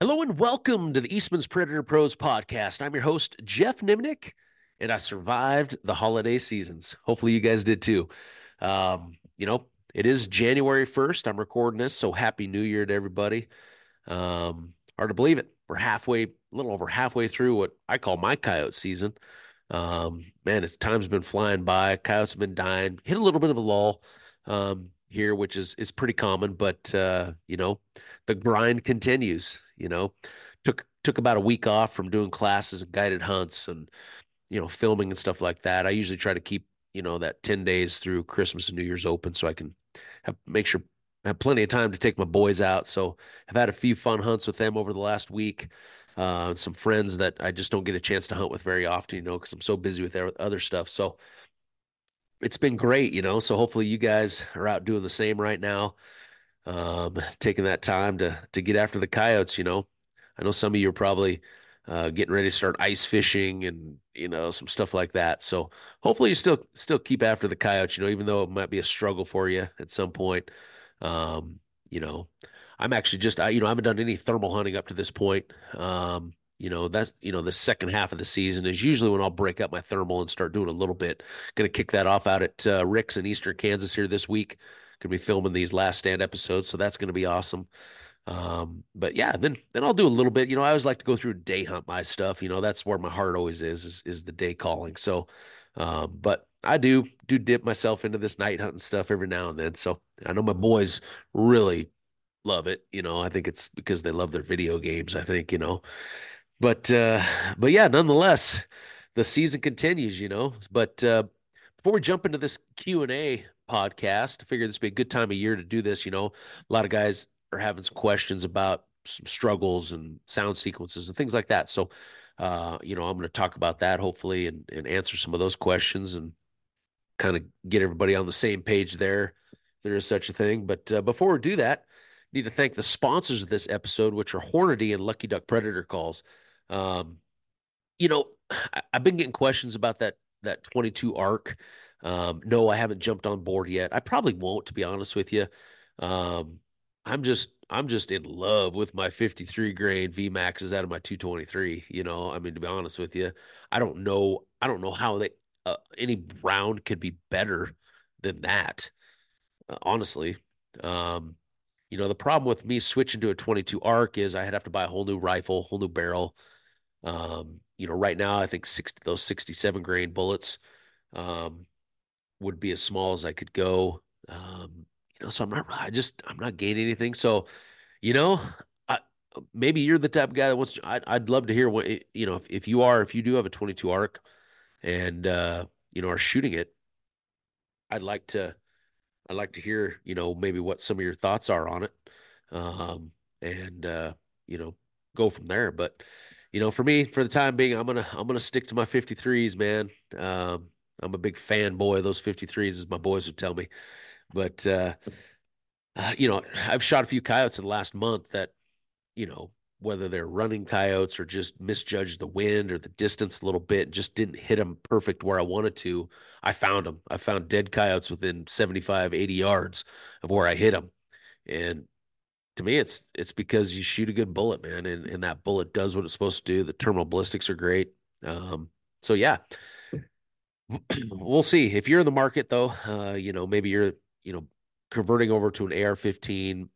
Hello and welcome to the Eastman's Predator Pros podcast. I'm your host, Geoff Nemnich, and I survived the holiday seasons. Hopefully, you guys did too. Um, you know, it is January 1st. I'm recording this, so happy new year to everybody. Um, hard to believe it. We're halfway, a little over halfway through what I call my coyote season. Um, man, it's time's been flying by. Coyotes have been dying. Hit a little bit of a lull. Um, here, which is is pretty common, but uh, you know, the grind continues. You know, took took about a week off from doing classes and guided hunts and you know filming and stuff like that. I usually try to keep you know that ten days through Christmas and New Year's open so I can have make sure I have plenty of time to take my boys out. So I've had a few fun hunts with them over the last week. Uh, some friends that I just don't get a chance to hunt with very often, you know, because I'm so busy with other stuff. So it's been great, you know. So hopefully you guys are out doing the same right now, um, taking that time to to get after the coyotes. You know, I know some of you are probably uh, getting ready to start ice fishing and you know some stuff like that. So hopefully you still still keep after the coyotes. You know, even though it might be a struggle for you at some point. Um, you know, I'm actually just I you know I haven't done any thermal hunting up to this point. Um, you know that's you know the second half of the season is usually when I'll break up my thermal and start doing a little bit. Going to kick that off out at uh, Rick's in Eastern Kansas here this week. Going to be filming these last stand episodes, so that's going to be awesome. Um, but yeah, then then I'll do a little bit. You know, I always like to go through day hunt my stuff. You know, that's where my heart always is is, is the day calling. So, um, but I do do dip myself into this night hunting stuff every now and then. So I know my boys really love it. You know, I think it's because they love their video games. I think you know, but uh, but yeah, nonetheless, the season continues. You know, but uh, before we jump into this Q and A podcast, I figure this would be a good time of year to do this. You know, a lot of guys are having some questions about some struggles and sound sequences and things like that. So, uh, you know, I'm going to talk about that hopefully and, and answer some of those questions and kind of get everybody on the same page there, if there is such a thing. But uh, before we do that, need to thank the sponsors of this episode, which are Hornady and Lucky Duck Predator calls. Um, you know, I, have been getting questions about that that 22 ARC. Um, no, I haven't jumped on board yet. I probably won't, to be honest with you. Um, I'm just I'm just in love with my 53 grain V Maxes out of my 223. You know, I mean, to be honest with you, I don't know I don't know how they uh, any round could be better than that. Uh, honestly, um, you know, the problem with me switching to a 22 ARC is I'd have to buy a whole new rifle, whole new barrel. Um, you know, right now I think 60, those 67 grain bullets um, would be as small as I could go. Um, you know, so I'm not, I just, I'm not gaining anything. So, you know, I, maybe you're the type of guy that wants to, I'd, I'd love to hear what, you know, if, if you are, if you do have a 22 ARC and, uh, you know, are shooting it, I'd like to, I'd like to hear, you know, maybe what some of your thoughts are on it, um, and uh, you know, go from there. But you know, for me, for the time being, I'm gonna I'm gonna stick to my 53s, man. Um, I'm a big fanboy of those 53s, as my boys would tell me. But uh, uh, you know, I've shot a few coyotes in the last month that, you know, whether they're running coyotes or just misjudged the wind or the distance a little bit, just didn't hit them perfect where I wanted to. I found them. I found dead coyotes within 75, 80 yards of where I hit them. And to me, it's it's because you shoot a good bullet, man, and, and that bullet does what it's supposed to do. The terminal ballistics are great. Um, so yeah, we'll see. If you're in the market though, uh, you know, maybe you're, you know, converting over to an AR-15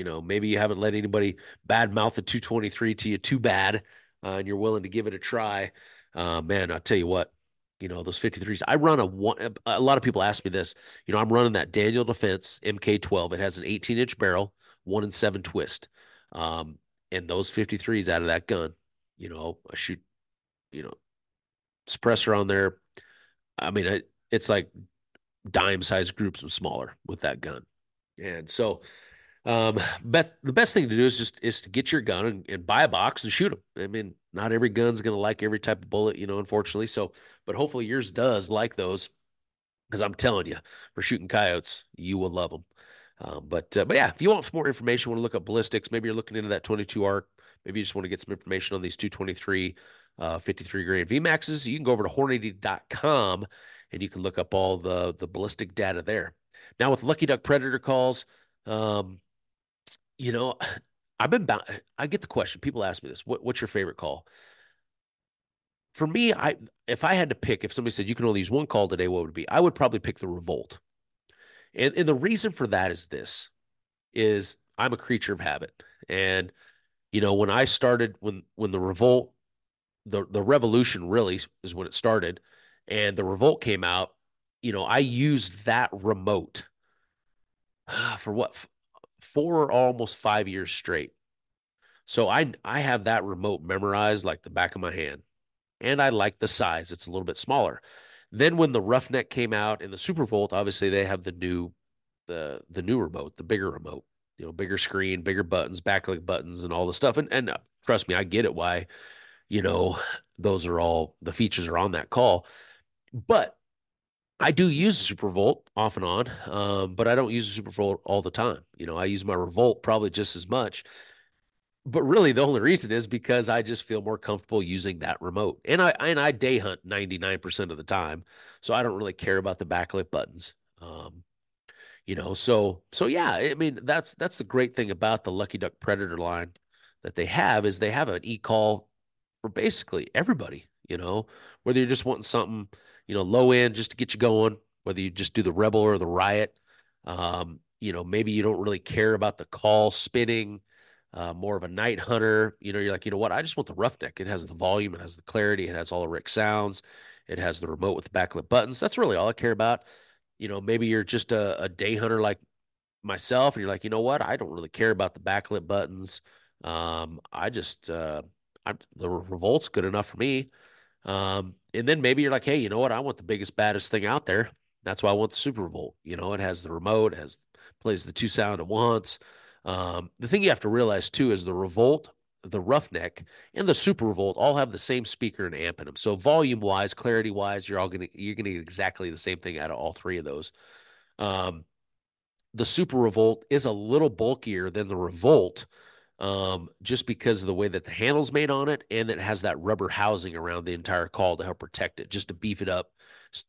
you know, maybe you haven't let anybody bad mouth the 223 to you too bad, uh, and you're willing to give it a try. Uh, man, I'll tell you what, you know, those 53s. I run a one, a lot of people ask me this. You know, I'm running that Daniel Defense MK12. It has an 18 inch barrel, one and seven twist. Um, and those 53s out of that gun, you know, I shoot, you know, suppressor on there. I mean, it, it's like dime sized groups and smaller with that gun. And so, um, best the best thing to do is just is to get your gun and, and buy a box and shoot them. I mean, not every gun's going to like every type of bullet, you know, unfortunately. So, but hopefully yours does like those, because I'm telling you, for shooting coyotes, you will love them. Um, but uh, but yeah, if you want some more information, want to look up ballistics, maybe you're looking into that 22 ARC, maybe you just want to get some information on these 223, uh, 53 grain VMAXs, you can go over to hornady.com and you can look up all the the ballistic data there. Now with Lucky Duck Predator calls, um, you know, I've been bound. I get the question. People ask me this. What, what's your favorite call? For me, I if I had to pick, if somebody said you can only use one call today, what would it be? I would probably pick the revolt. And and the reason for that is this: is I'm a creature of habit, and you know when I started when when the revolt, the the revolution really is when it started, and the revolt came out. You know, I used that remote for what four or almost five years straight. So I I have that remote memorized like the back of my hand. And I like the size. It's a little bit smaller. Then when the roughneck came out and the Supervolt, obviously they have the new the the new remote, the bigger remote, you know, bigger screen, bigger buttons, backlit buttons and all the stuff. And and uh, trust me, I get it why, you know, those are all the features are on that call. But I do use the Supervolt off and on, um, but I don't use the Supervolt all the time. You know, I use my Revolt probably just as much. But really, the only reason is because I just feel more comfortable using that remote, and I and I day hunt ninety nine percent of the time, so I don't really care about the backlit buttons. Um, you know, so so yeah, I mean that's that's the great thing about the Lucky Duck Predator line that they have is they have an e call for basically everybody. You know, whether you're just wanting something you know, low end just to get you going, whether you just do the Rebel or the Riot. Um, you know, maybe you don't really care about the call spinning, uh, more of a night hunter. You know, you're like, you know what? I just want the roughneck. It has the volume, it has the clarity, it has all the Rick sounds, it has the remote with the backlit buttons. That's really all I care about. You know, maybe you're just a, a day hunter like myself, and you're like, you know what? I don't really care about the backlit buttons. Um, I just, uh, I'm, the revolt's good enough for me. Um, and then maybe you're like, hey, you know what? I want the biggest, baddest thing out there. That's why I want the Supervolt. You know, it has the remote, has plays the two sound at once. Um, the thing you have to realize too is the Revolt, the Roughneck, and the Super Revolt all have the same speaker and amp in them. So volume wise, clarity wise, you're all gonna you're gonna get exactly the same thing out of all three of those. Um, the Super Revolt is a little bulkier than the Revolt, um, just because of the way that the handle's made on it and it has that rubber housing around the entire call to help protect it, just to beef it up.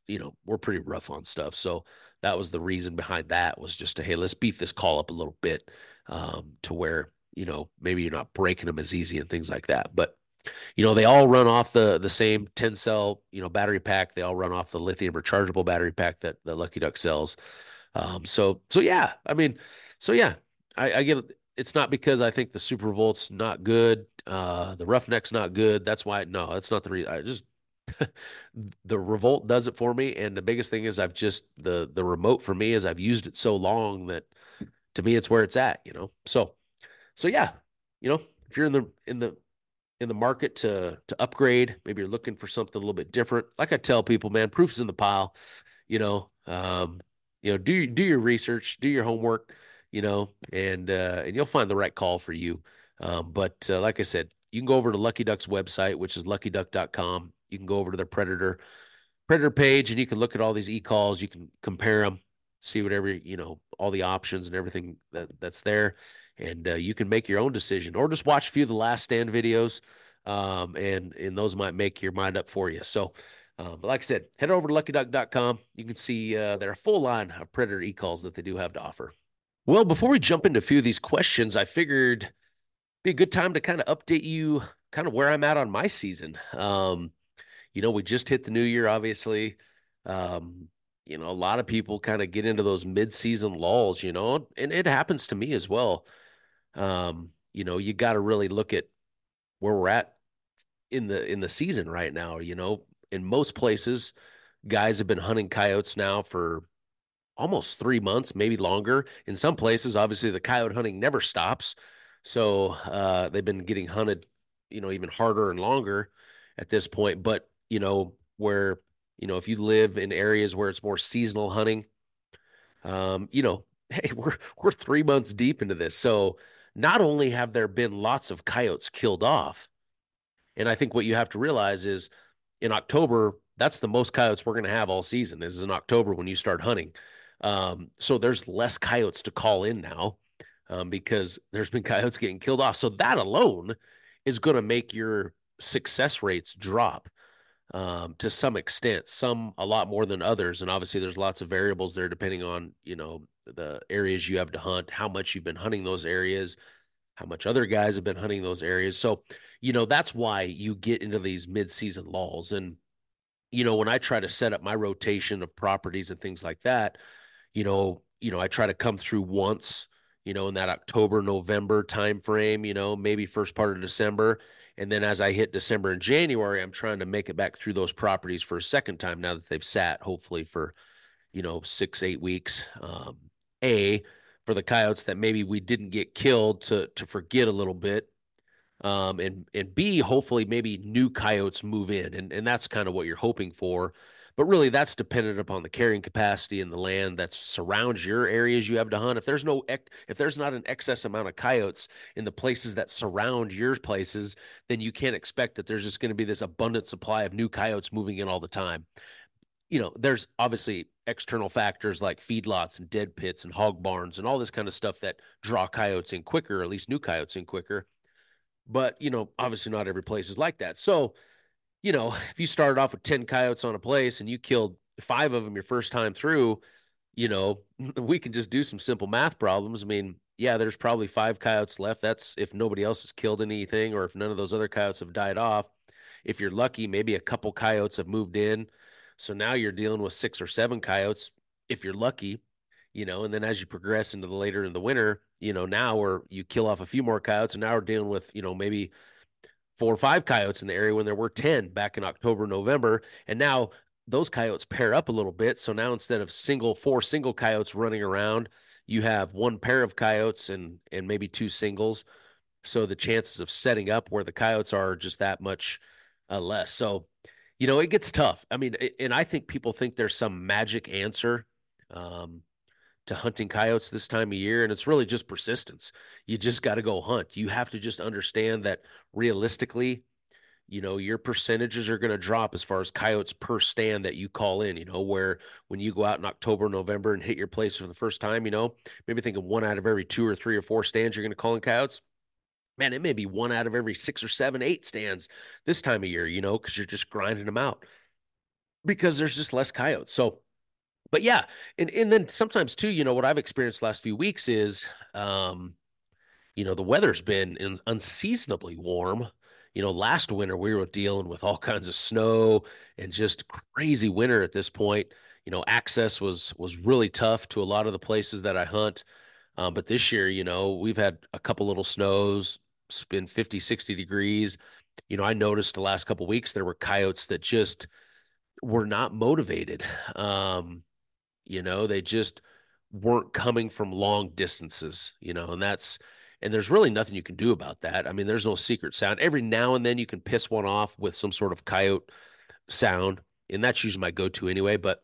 You know, we're pretty rough on stuff. So that was the reason behind that was just to, hey, let's beef this call up a little bit um, to where, you know, maybe you're not breaking them as easy and things like that. But, you know, they all run off the the same 10 cell, you know, battery pack. They all run off the lithium rechargeable battery pack that the Lucky Duck sells. Um, so so yeah, I mean, so yeah, I, I get it's not because I think the Supervolt's not good, uh, the Roughneck's not good. That's why no, that's not the reason. I just the Revolt does it for me, and the biggest thing is I've just the the remote for me is I've used it so long that to me it's where it's at, you know. So so yeah, you know, if you're in the in the in the market to to upgrade, maybe you're looking for something a little bit different. Like I tell people, man, proof's in the pile. You know, um, you know, do do your research, do your homework you know, and uh, and you'll find the right call for you. Um, but uh, like I said, you can go over to Lucky Duck's website, which is luckyduck.com. You can go over to their Predator Predator page, and you can look at all these e-calls. You can compare them, see whatever you know, all the options and everything that that's there, and uh, you can make your own decision, or just watch a few of the last stand videos, um, and and those might make your mind up for you. So. Uh, but like I said, head over to luckyduck.com. You can see uh, their full line of Predator e-calls that they do have to offer. Well, before we jump into a few of these questions, I figured be a good time to kind of update you kind of where I'm at on my season. Um, you know, we just hit the new year, obviously. Um, you know, a lot of people kind of get into those mid-season lulls, you know, and it happens to me as well. Um, you know, you got to really look at where we're at in the in the season right now, you know. In most places, guys have been hunting coyotes now for almost three months, maybe longer. In some places, obviously, the coyote hunting never stops. So uh, they've been getting hunted, you know, even harder and longer at this point. But, you know, where, you know, if you live in areas where it's more seasonal hunting, um, you know, hey, we're we're three months deep into this. So not only have there been lots of coyotes killed off, and I think what you have to realize is in October, that's the most coyotes we're going to have all season. This is in October when you start hunting. Um, so there's less coyotes to call in now um, because there's been coyotes getting killed off. So that alone is going to make your success rates drop um, to some extent, some a lot more than others. And obviously, there's lots of variables there depending on you know the areas you have to hunt, how much you've been hunting those areas. how much other guys have been hunting those areas. So, you know, that's why you get into these mid-season lulls. And, you know, when I try to set up my rotation of properties and things like that, you know, you know, I try to come through once, you know, in that October, November time frame, you know, maybe first part of December. And then as I hit December and January, I'm trying to make it back through those properties for a second time now that they've sat, hopefully for, you know, six, eight weeks. Um, a for the coyotes that maybe we didn't get killed to to forget a little bit. Um, and and B, hopefully maybe new coyotes move in, and and that's kind of what you're hoping for. But really, that's dependent upon the carrying capacity and the land that surrounds your areas you have to hunt. If there's no if there's not an excess amount of coyotes in the places that surround your places, then you can't expect that there's just going to be this abundant supply of new coyotes moving in all the time you know, there's obviously external factors like feedlots and dead pits and hog barns and all this kind of stuff that draw coyotes in quicker, or at least new coyotes in quicker. But, you know, obviously not every place is like that. So, you know, if you started off with 10 coyotes on a place and you killed five of them your first time through, you know, we can just do some simple math problems. I mean, yeah, there's probably five coyotes left. That's if nobody else has killed anything or if none of those other coyotes have died off. If you're lucky, maybe a couple coyotes have moved in so now you're dealing with six or seven coyotes if you're lucky, you know, and then as you progress into the later in the winter, you know, now where you kill off a few more coyotes and now we're dealing with, you know, maybe four or five coyotes in the area when there were 10 back in October, November. And now those coyotes pair up a little bit. So now instead of single, four single coyotes running around, you have one pair of coyotes and and maybe two singles. So the chances of setting up where the coyotes are just that much uh, less. So you know, it gets tough. I mean, and I think people think there's some magic answer um, to hunting coyotes this time of year, and it's really just persistence. You just got to go hunt. You have to just understand that realistically, you know, your percentages are going to drop as far as coyotes per stand that you call in. You know, where when you go out in October, November, and hit your place for the first time, you know, maybe think of one out of every two or three or four stands you're going to call in coyotes man, it may be one out of every six or seven, eight stands this time of year, you know, because you're just grinding them out because there's just less coyotes. So, but yeah, and and then sometimes too, you know, what I've experienced last few weeks is, um, you know, the weather's been unseasonably warm. You know, last winter we were dealing with all kinds of snow and just crazy winter at this point. You know, access was was really tough to a lot of the places that I hunt. Um, but this year, you know, we've had a couple little snows, it's been 50, 60 degrees. You know, I noticed the last couple weeks there were coyotes that just were not motivated. Um, you know, they just weren't coming from long distances, you know, and that's and there's really nothing you can do about that. I mean, there's no secret sound. Every now and then you can piss one off with some sort of coyote sound, and that's usually my go-to anyway, but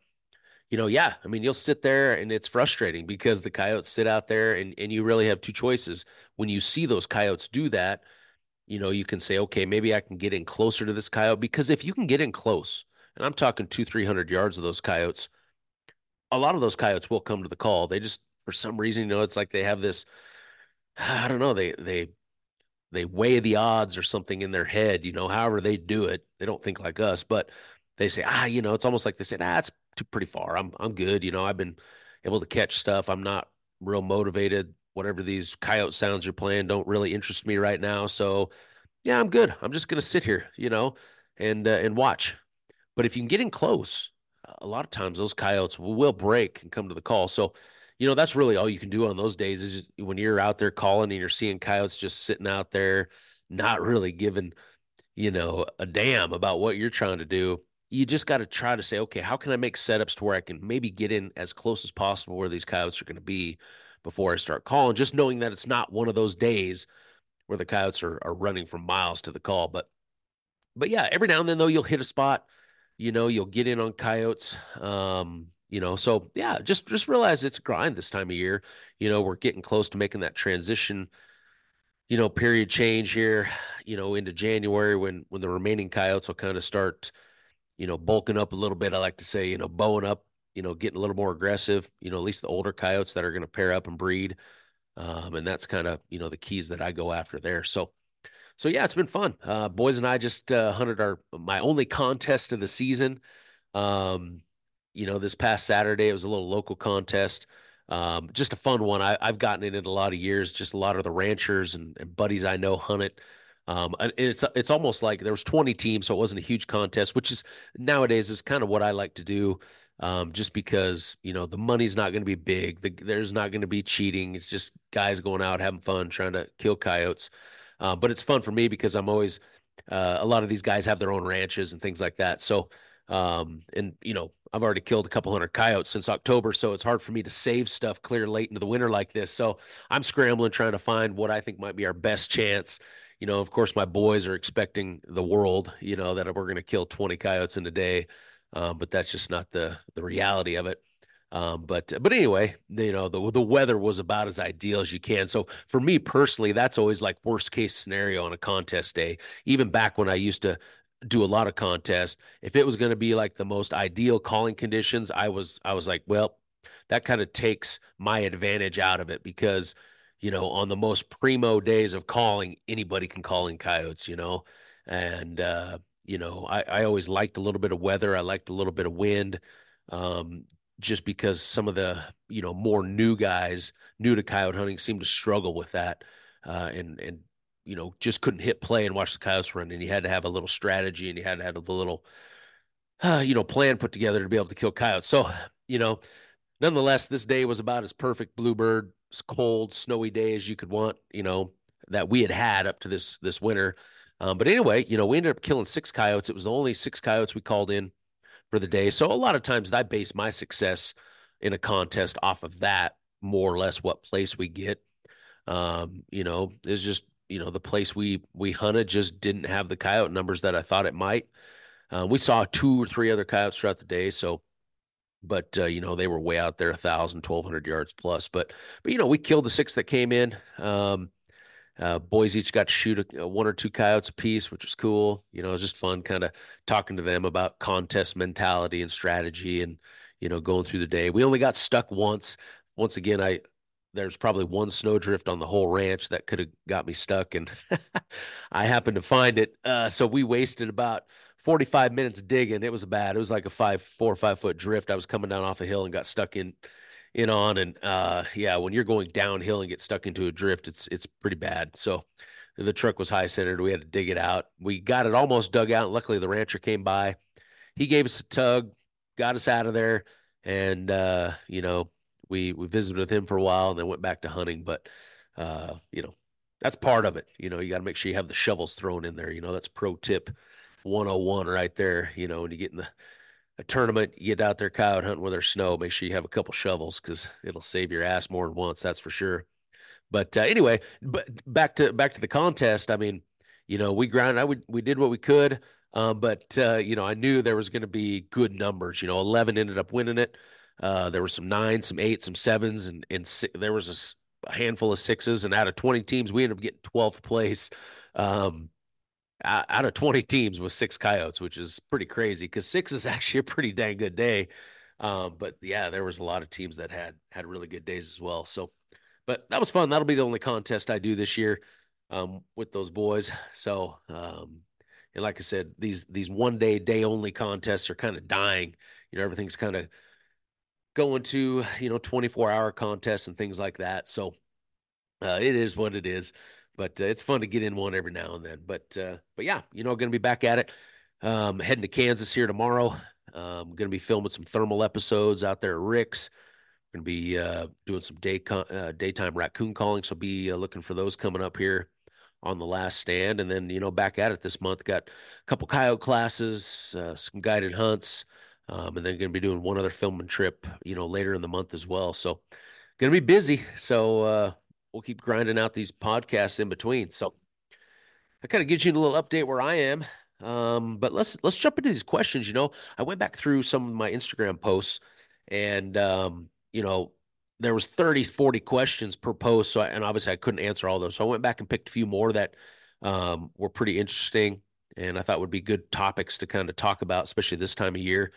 you know, yeah, I mean, you'll sit there and it's frustrating because the coyotes sit out there and, and you really have two choices. When you see those coyotes do that, you know, you can say, okay, maybe I can get in closer to this coyote because if you can get in close, and I'm talking two, 300 yards of those coyotes, a lot of those coyotes will come to the call. They just, for some reason, you know, it's like they have this, I don't know, they, they, they weigh the odds or something in their head, you know, however they do it. They don't think like us, but they say, ah, you know, it's almost like they say, ah, it's too pretty far. I'm I'm good. You know, I've been able to catch stuff. I'm not real motivated. Whatever these coyote sounds you're playing don't really interest me right now. So yeah, I'm good. I'm just gonna sit here, you know, and uh, and watch. But if you can get in close, a lot of times those coyotes will, break and come to the call. So you know that's really all you can do on those days is when you're out there calling and you're seeing coyotes just sitting out there, not really giving you know a damn about what you're trying to do you just got to try to say, okay, how can I make setups to where I can maybe get in as close as possible where these coyotes are going to be before I start calling, just knowing that it's not one of those days where the coyotes are, are running from miles to the call. But, but yeah, every now and then though, you'll hit a spot, you know, you'll get in on coyotes. Um, you know, so yeah, just, just realize it's a grind this time of year. You know, we're getting close to making that transition, you know, period change here, you know, into January when, when the remaining coyotes will kind of start, you know, bulking up a little bit. I like to say, you know, bowing up, you know, getting a little more aggressive, you know, at least the older coyotes that are going to pair up and breed. Um, and that's kind of, you know, the keys that I go after there. So, so yeah, it's been fun. Uh, boys and I just uh, hunted our, my only contest of the season. Um, you know, this past Saturday, it was a little local contest. um, just a fun one. I, have gotten in it a lot of years. Just a lot of the ranchers and, and buddies I know hunt it. Um, and it's it's almost like there was 20 teams, so it wasn't a huge contest, which is nowadays is kind of what I like to do. Um, just because you know the money's not going to be big, the, there's not going to be cheating. It's just guys going out having fun, trying to kill coyotes. Uh, but it's fun for me because I'm always uh, a lot of these guys have their own ranches and things like that. So um, and you know, I've already killed a couple hundred coyotes since October, so it's hard for me to save stuff clear late into the winter like this. So I'm scrambling trying to find what I think might be our best chance. You know, of course, my boys are expecting the world. You know that we're going to kill 20 coyotes in a day, um, but that's just not the the reality of it. Um, but but anyway, you know the the weather was about as ideal as you can. So for me personally, that's always like worst case scenario on a contest day. Even back when I used to do a lot of contests. If it was going to be like the most ideal calling conditions, I was I was like, well, that kind of takes my advantage out of it because you know on the most primo days of calling, anybody can call in coyotes, you know, and uh, you know I, I always liked a little bit of weather. I liked a little bit of wind. Um, just because some of the you know more new guys new to coyote hunting seemed to struggle with that uh, and and you know, just couldn't hit play and watch the coyotes run. And you had to have a little strategy and you had to have a little, uh, you know, plan put together to be able to kill coyotes. So, you know, nonetheless, this day was about as perfect bluebird, cold, snowy day as you could want, you know, that we had had up to this this winter. Um, but anyway, you know, we ended up killing six coyotes. It was the only six coyotes we called in for the day. So a lot of times I base my success in a contest off of that, more or less what place we get. Um, you know, it's just you know the place we we hunted just didn't have the coyote numbers that I thought it might. Uh, we saw two or three other coyotes throughout the day, so but uh, you know they were way out there, a thousand, twelve hundred yards plus. But but you know we killed the six that came in. Um, uh, boys each got to shoot a, a one or two coyotes a piece, which was cool. You know, it was just fun, kind of talking to them about contest mentality and strategy, and you know going through the day. We only got stuck once. Once again, I there's probably one snowdrift on the whole ranch that could have got me stuck and i happened to find it uh, so we wasted about 45 minutes digging it was bad it was like a five four or five foot drift i was coming down off a hill and got stuck in in on and uh, yeah when you're going downhill and get stuck into a drift it's it's pretty bad so the truck was high centered we had to dig it out we got it almost dug out luckily the rancher came by he gave us a tug got us out of there and uh, you know we we visited with him for a while and then went back to hunting. But uh, you know, that's part of it. You know, you got to make sure you have the shovels thrown in there. You know, that's pro tip 101 right there. You know, when you get in the a tournament, get out there coyote hunting with their snow, make sure you have a couple shovels because it'll save your ass more than once. That's for sure. But uh, anyway, but back to back to the contest. I mean, you know, we grind. I would we did what we could, um, but uh, you know, I knew there was going to be good numbers. You know, eleven ended up winning it. Uh, there were some nines, some eights, some sevens, and and there was a, a, handful of sixes. And out of 20 teams, we ended up getting 12th place. Um, out of 20 teams with six coyotes, which is pretty crazy because six is actually a pretty dang good day. Um, but yeah, there was a lot of teams that had had really good days as well. So, but that was fun. That'll be the only contest I do this year um, with those boys. So, um, and like I said, these these one day day only contests are kind of dying. You know, everything's kind of going to you know 24 hour contests and things like that so uh, it is what it is but uh, it's fun to get in one every now and then but uh, but yeah you know going to be back at it um, heading to kansas here tomorrow um, going to be filming some thermal episodes out there at rick's going to be uh, doing some day con- uh, daytime raccoon calling so be uh, looking for those coming up here on the last stand and then you know back at it this month got a couple coyote classes some guided hunts um, and then going to be doing one other filming trip, you know, later in the month as well. So going to be busy. So uh, we'll keep grinding out these podcasts in between. So that kind of gives you a little update where I am. Um, but let's let's jump into these questions. You know, I went back through some of my Instagram posts, and um, you know, there was 30, 40 questions per post. So, I, and obviously, I couldn't answer all those. So I went back and picked a few more that um, were pretty interesting, and I thought would be good topics to kind of talk about, especially this time of year.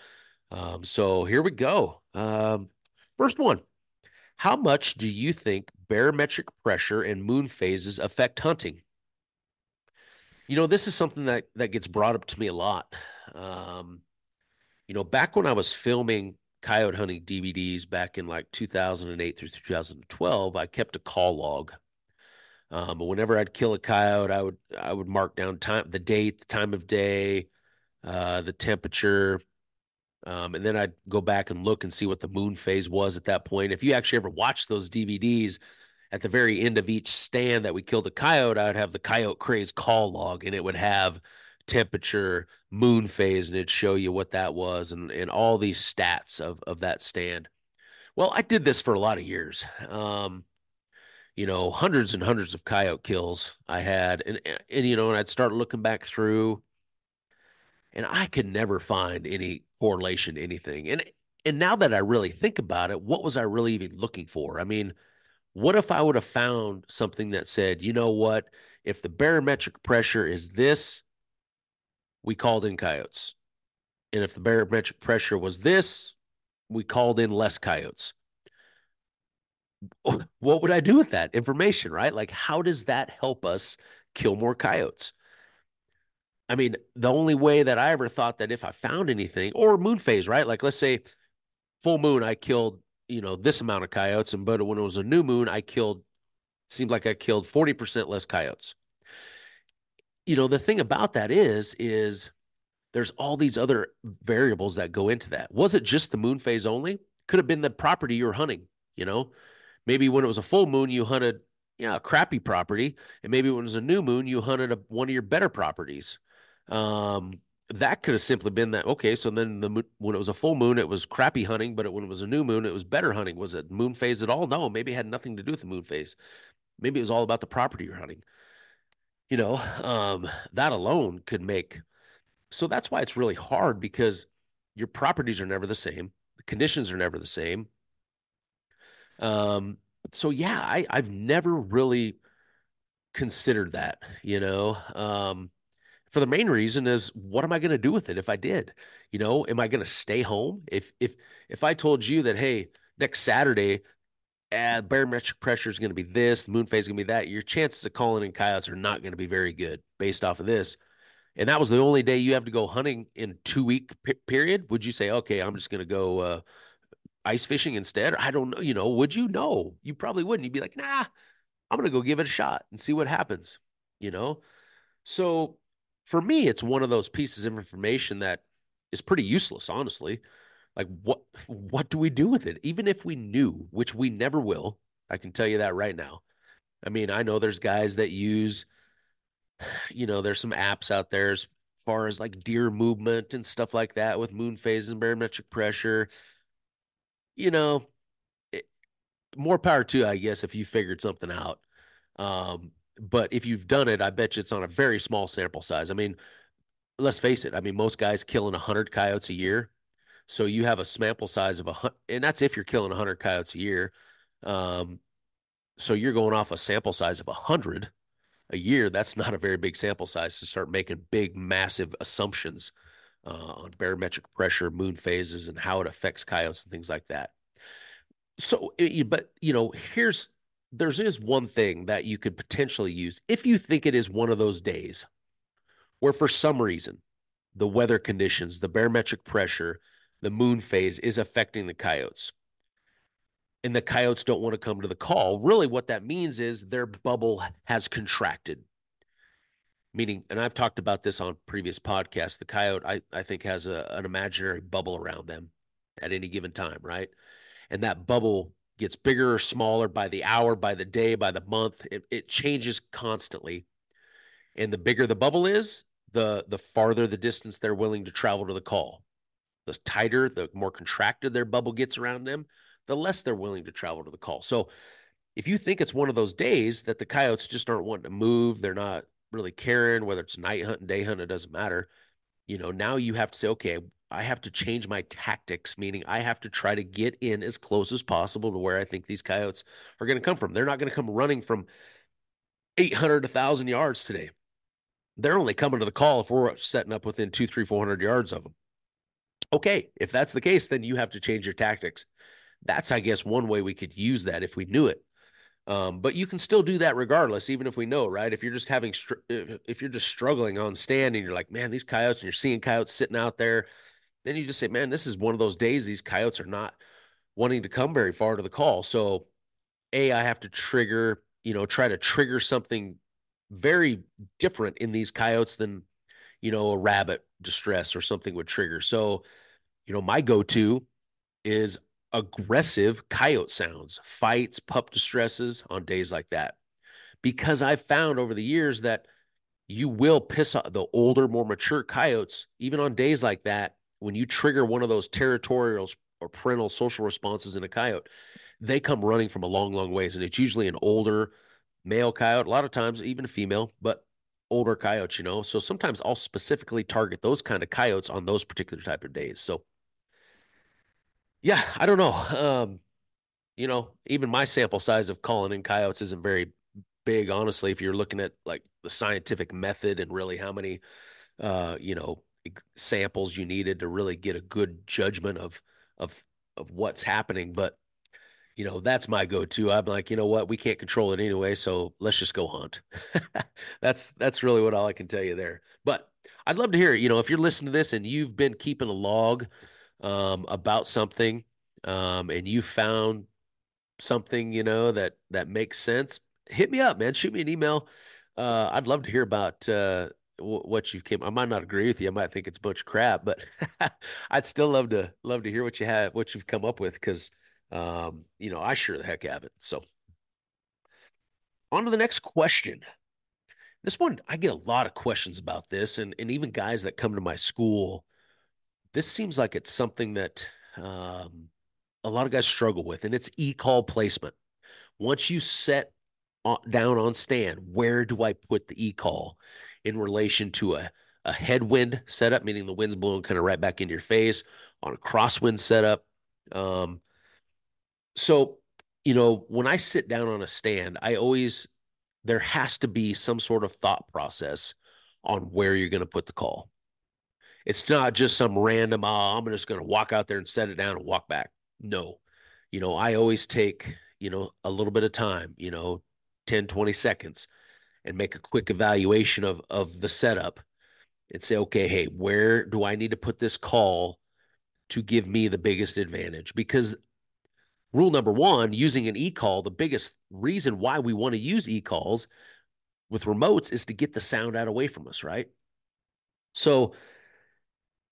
Um, so here we go. Um, first one. How much do you think barometric pressure and moon phases affect hunting? You know, this is something that that gets brought up to me a lot. Um, you know, back when I was filming coyote hunting DVDs back in like 2008 through 2012, I kept a call log. Um, but whenever I'd kill a coyote, I would I would mark down time, the date, the time of day, uh, the temperature, um, and then I'd go back and look and see what the moon phase was at that point. If you actually ever watched those DVDs, at the very end of each stand that we killed a coyote, I would have the coyote craze call log, and it would have temperature, moon phase, and it'd show you what that was and, and all these stats of, of that stand. Well, I did this for a lot of years. Um, you know, hundreds and hundreds of coyote kills I had. And, and, you know, and I'd start looking back through and I could never find any correlation to anything. And, and now that I really think about it, what was I really even looking for? I mean, what if I would have found something that said, you know what, if the barometric pressure is this, we called in coyotes. And if the barometric pressure was this, we called in less coyotes. What would I do with that information, right? Like, how does that help us kill more coyotes? I mean, the only way that I ever thought that if I found anything, or moon phase, right? Like, let's say full moon, I killed, you know, this amount of coyotes. And but when it was a new moon, I killed, seemed like I killed 40% less coyotes. You know, the thing about that is, is there's all these other variables that go into that. Was it just the moon phase only? Could have been the property you're hunting, you know? Maybe when it was a full moon, you hunted, you know, a crappy property. And maybe when it was a new moon, you hunted a, one of your better properties. Um, that could have simply been that. Okay. So then the when it was a full moon, it was crappy hunting, but it, when it was a new moon, it was better hunting. Was it moon phase at all? No, maybe it had nothing to do with the moon phase. Maybe it was all about the property you're hunting. You know, um, that alone could make so that's why it's really hard because your properties are never the same. The conditions are never the same. Um, so yeah, I, I've never really considered that, you know. Um, for the main reason is what am I going to do with it if I did? You know, am I going to stay home? If if if I told you that, hey, next Saturday, uh, barometric pressure is going to be this, the moon phase is going to be that, your chances of calling in coyotes are not going to be very good based off of this and that was the only day you have to go hunting in two week p- period, would you say, okay, I'm just going to go uh, ice fishing instead? I don't know. You know, would you? No, you probably wouldn't. You'd be like, nah, I'm going to go give it a shot and see what happens. You know, so for me, it's one of those pieces of information that is pretty useless, honestly. Like what what do we do with it? Even if we knew, which we never will, I can tell you that right now. I mean, I know there's guys that use you know, there's some apps out there as far as like deer movement and stuff like that with moon phases and barometric pressure. You know, it, more power to, I guess, if you figured something out. Um, but if you've done it, I bet you it's on a very small sample size. I mean, let's face it. I mean, most guys killing 100 coyotes a year. So you have a sample size of a, hundred, and that's if you're killing 100 coyotes a year. Um, so you're going off a sample size of 100 a year, that's not a very big sample size to start making big, massive assumptions uh, on barometric pressure, moon phases, and how it affects coyotes and things like that. So, eh, but you know, here's there's is one thing that you could potentially use if you think it is one of those days where, for some reason, the weather conditions, the barometric pressure, the moon phase is affecting the coyotes and the coyotes don't want to come to the call. Really, what that means is their bubble has contracted. Meaning, and I've talked about this on previous podcasts, the coyote, I, I think, has a, an imaginary bubble around them at any given time, right? And that bubble gets bigger or smaller by the hour, by the day, by the month. It, it changes constantly. And the bigger the bubble is, the the farther the distance they're willing to travel to the call. The tighter, the more contracted their bubble gets around them, the less they're willing to travel to the call. So if you think it's one of those days that the coyotes just aren't wanting to move, they're not really caring whether it's night hunting, day hunting, it doesn't matter. You know, now you have to say, okay, I have to change my tactics, meaning I have to try to get in as close as possible to where I think these coyotes are going to come from. They're not going to come running from 800 to 1,000 yards today. They're only coming to the call if we're setting up within two, three, 400 yards of them. Okay, if that's the case, then you have to change your tactics that's i guess one way we could use that if we knew it um, but you can still do that regardless even if we know right if you're just having str- if you're just struggling on stand and you're like man these coyotes and you're seeing coyotes sitting out there then you just say, man, this is one of those days these coyotes are not wanting to come very far to the call. So, A, I have to trigger, you know, try to trigger something very different in these coyotes than, you know, a rabbit distress or something would trigger. So, you know, my go to is aggressive coyote sounds, fights, pup distresses on days like that. Because I've found over the years that you will piss off the older, more mature coyotes, even on days like that. When you trigger one of those territorial or parental social responses in a coyote, they come running from a long, long ways. And it's usually an older male coyote, a lot of times even a female, but older coyotes, you know. So sometimes I'll specifically target those kind of coyotes on those particular type of days. So yeah, I don't know. Um, you know, even my sample size of calling in coyotes isn't very big, honestly, if you're looking at like the scientific method and really how many uh, you know, samples you needed to really get a good judgment of of of what's happening. But you know, that's my go-to. I'm like, you know what, we can't control it anyway, so let's just go hunt. that's that's really what all I can tell you there. But I'd love to hear, you know, if you're listening to this and you've been keeping a log um, about something um, and you found something you know that that makes sense hit me up man shoot me an email uh, i'd love to hear about uh, what you've came i might not agree with you i might think it's a bunch crap but i'd still love to love to hear what you have what you've come up with because um, you know i sure the heck have it so. On to the next question. This one i get a lot of questions about this and and even guys that come to my school this seems like it's something that um, a lot of guys struggle with, and it's e-call placement. Once you set down on stand, where do I put the e-call in relation to a, a headwind setup, meaning the wind's blowing kind of right back into your face, on a crosswind setup? Um, so, you know, when I sit down on a stand, I always, there has to be some sort of thought process on where you're going to put the call. It's not just some random, oh, I'm just going to walk out there and set it down and walk back. No. You know, I always take, you know, a little bit of time, you know, 10, 20 seconds and make a quick evaluation of of the setup and say, okay, hey, where do I need to put this call to give me the biggest advantage? Because rule number one, using an e-call, the biggest reason why we want to use e-calls with remotes is to get the sound out away from us, right? So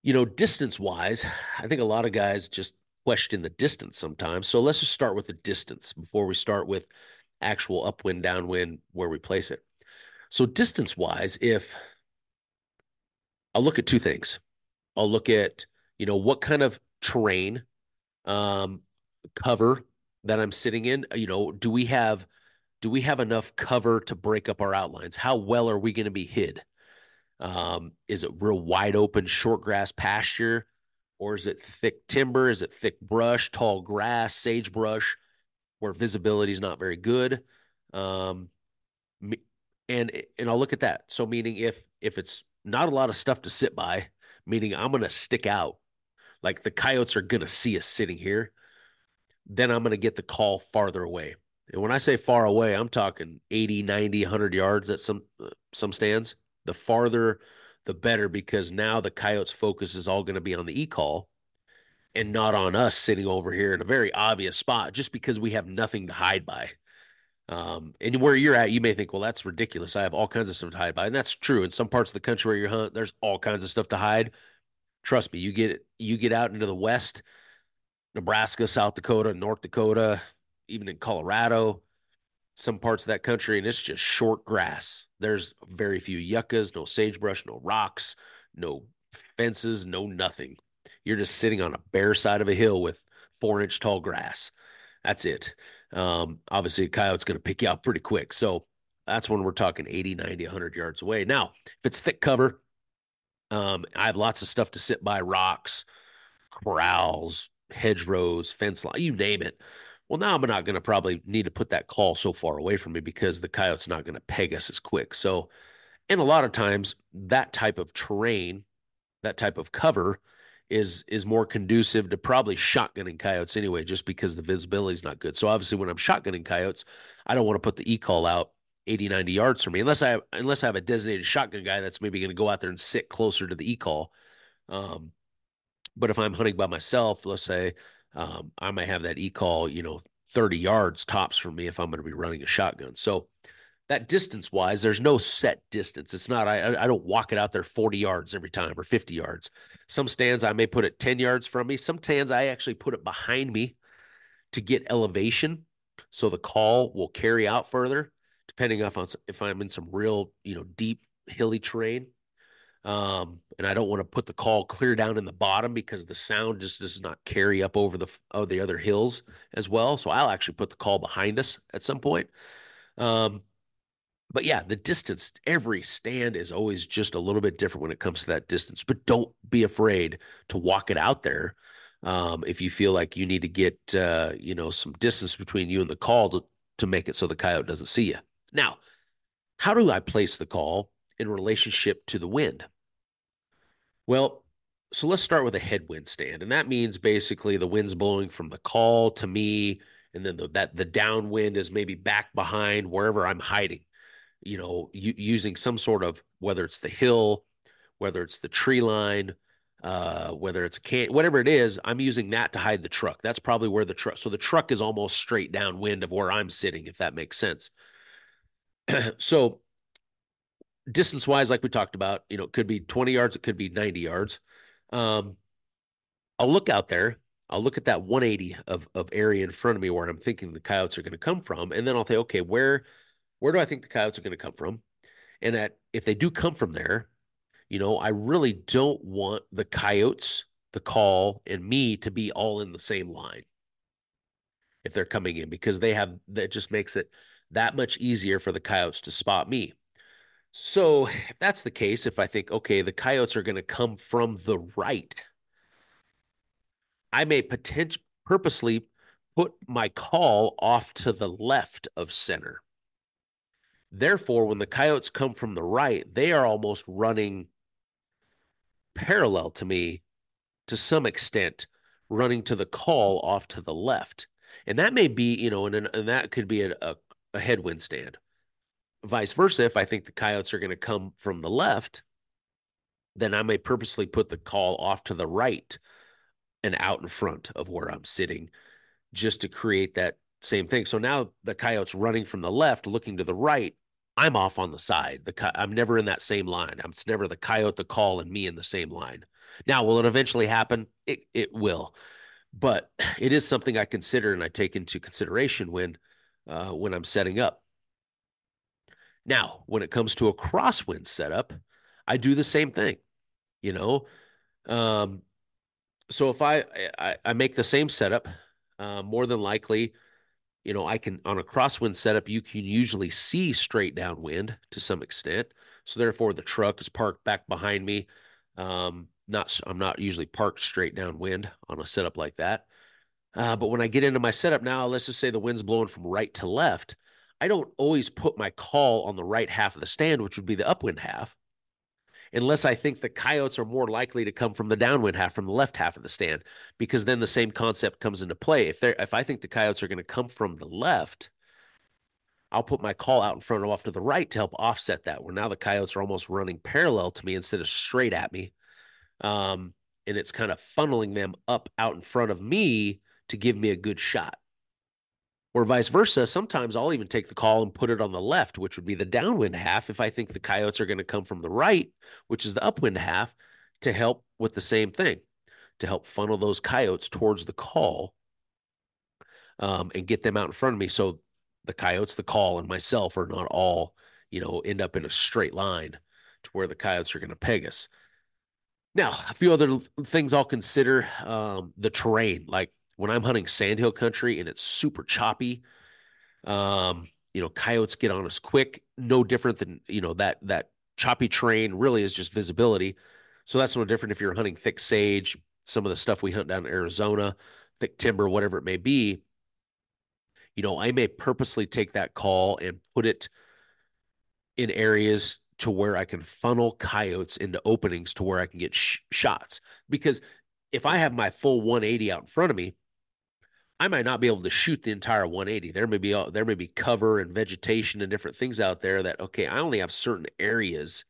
you know, distance wise, I think a lot of guys just question the distance sometimes. So let's just start with the distance before we start with actual upwind, downwind, where we place it. So, distance wise, if I'll look at two things, I'll look at, you know, what kind of terrain, um, cover that I'm sitting in. You know, do we have, do we have enough cover to break up our outlines? How well are we going to be hid? Um, is it real wide open short grass pasture, or is it thick timber? Is it thick brush, tall grass, sagebrush, where visibility is not very good? Um, and and I'll look at that. So meaning if if it's not a lot of stuff to sit by, meaning I'm going to stick out, like the coyotes are going to see us sitting here, then I'm going to get the call farther away. And when I say far away, I'm talking 80, 90, 100 yards at some uh, some stands the farther the better because now the coyotes focus is all going to be on the e-call and not on us sitting over here in a very obvious spot just because we have nothing to hide by um, and where you're at you may think well that's ridiculous i have all kinds of stuff to hide by and that's true in some parts of the country where you hunt there's all kinds of stuff to hide trust me you get you get out into the west nebraska south dakota north dakota even in colorado some parts of that country and it's just short grass. There's very few yuccas, no sagebrush, no rocks, no fences, no nothing. You're just sitting on a bare side of a hill with four inch tall grass. That's it. Um, obviously, a coyote's going to pick you out pretty quick. So that's when we're talking 80, 90, 100 yards away. Now, if it's thick cover, um, I have lots of stuff to sit by rocks, corrals, hedgerows, fence line, you name it. Well, now I'm not going to probably need to put that call so far away from me because the coyote's not going to peg us as quick. So, and a lot of times that type of terrain, that type of cover is is more conducive to probably shotgunning coyotes anyway, just because the visibility is not good. So obviously when I'm shotgunning coyotes, I don't want to put the e-call out 80, 90 yards from me unless I have, unless I have a designated shotgun guy that's maybe going to go out there and sit closer to the e-call. Um, But if I'm hunting by myself, let's say um, I might have that e call, you know, 30 yards tops for me if I'm going to be running a shotgun. So that distance wise, there's no set distance. It's not, I, I don't walk it out there 40 yards every time or 50 yards. Some stands I may put it 10 yards from me. Some stands I actually put it behind me to get elevation. So the call will carry out further, depending off on if I'm in some real, you know, deep hilly terrain. Um, and I don't want to put the call clear down in the bottom because the sound just does not carry up over the oh, the other hills as well. So I'll actually put the call behind us at some point. Um, but yeah, the distance, every stand is always just a little bit different when it comes to that distance. But don't be afraid to walk it out there. Um, if you feel like you need to get, uh, you know, some distance between you and the call to, to make it so the coyote doesn't see you. Now, how do I place the call in relationship to the wind? Well, so let's start with a headwind stand. And that means basically the wind's blowing from the call to me, and then the, that the downwind is maybe back behind wherever I'm hiding you know, using some sort of whether it's the hill, whether it's the tree line, uh, whether it's a can, whatever it is, I'm using that to hide the truck. That's probably where the truck. So the truck is almost straight downwind of where I'm sitting, if that makes sense. so distance wise, like we talked about, you know, it could be 20 yards, it could be 90 yards. Um, I'll look out there. I'll look at that 180 of of area in front of me where I'm thinking the coyotes are going to come from, and then I'll say, okay, where where do I think the coyotes are going to come from? And that if they do come from there, you know, I really don't want the coyotes, the call, and me to be all in the same line if they're coming in because they have that just makes it that much easier for the coyotes to spot me. So if that's the case, if I think, okay, the coyotes are going to come from the right, I may potentially purposely put my call off to the left of center. Therefore, when the coyotes come from the right, they are almost running parallel to me to some extent, running to the call off to the left. And that may be, you know, and, and that could be a, a, a headwind stand. Vice versa, if I think the coyotes are going to come from the left, then I may purposely put the call off to the right and out in front of where I'm sitting just to create that same thing. So now the coyote's running from the left, looking to the right. I'm off on the side. The I'm never in that same line. It's never the coyote, the call, and me in the same line. Now, will it eventually happen? It it will, but it is something I consider and I take into consideration when uh, when I'm setting up. Now, when it comes to a crosswind setup, I do the same thing. You know, um, so if I, I I make the same setup, uh, more than likely you know, I can on a crosswind setup, you can usually see straight downwind to some extent. So therefore, the truck is parked back behind me. Um, not I'm not usually parked straight downwind on a setup like that. Uh, but when I get into my setup now, let's just say the wind's blowing from right to left. I don't always put my call on the right half of the stand, which would be the upwind half unless I think the coyotes are more likely to come from the downwind half, from the left half of the stand, because then the same concept comes into play. If they if I think the coyotes are going to come from the left, I'll put my call out in front of off to the right to help offset that. Where now the coyotes are almost running parallel to me instead of straight at me, um, and it's kind of funneling them up out in front of me to give me a good shot or vice versa. Sometimes I'll even take the call and put it on the left, which would be the downwind half. If I think the coyotes are going to come from the right, which is the upwind half, to help with the same thing, to help funnel those coyotes towards the call um, and get them out in front of me. So the coyotes, the call, and myself are not all, you know, end up in a straight line to where the coyotes are going to peg us. Now, a few other things I'll consider um, the terrain. Like when I'm hunting sandhill country and it's super choppy, um, you know, coyotes get on us quick, no different than, you know, that that choppy terrain really is just visibility. So that's no different if you're hunting thick sage, some of the stuff we hunt down in Arizona, thick timber, whatever it may be. You know, I may purposely take that call and put it in areas to where I can funnel coyotes into openings to where I can get sh- shots. Because if I have my full 180 out in front of me, I might not be able to shoot the entire 180. There may be there may be cover and vegetation and different things out there that okay, I only have certain areas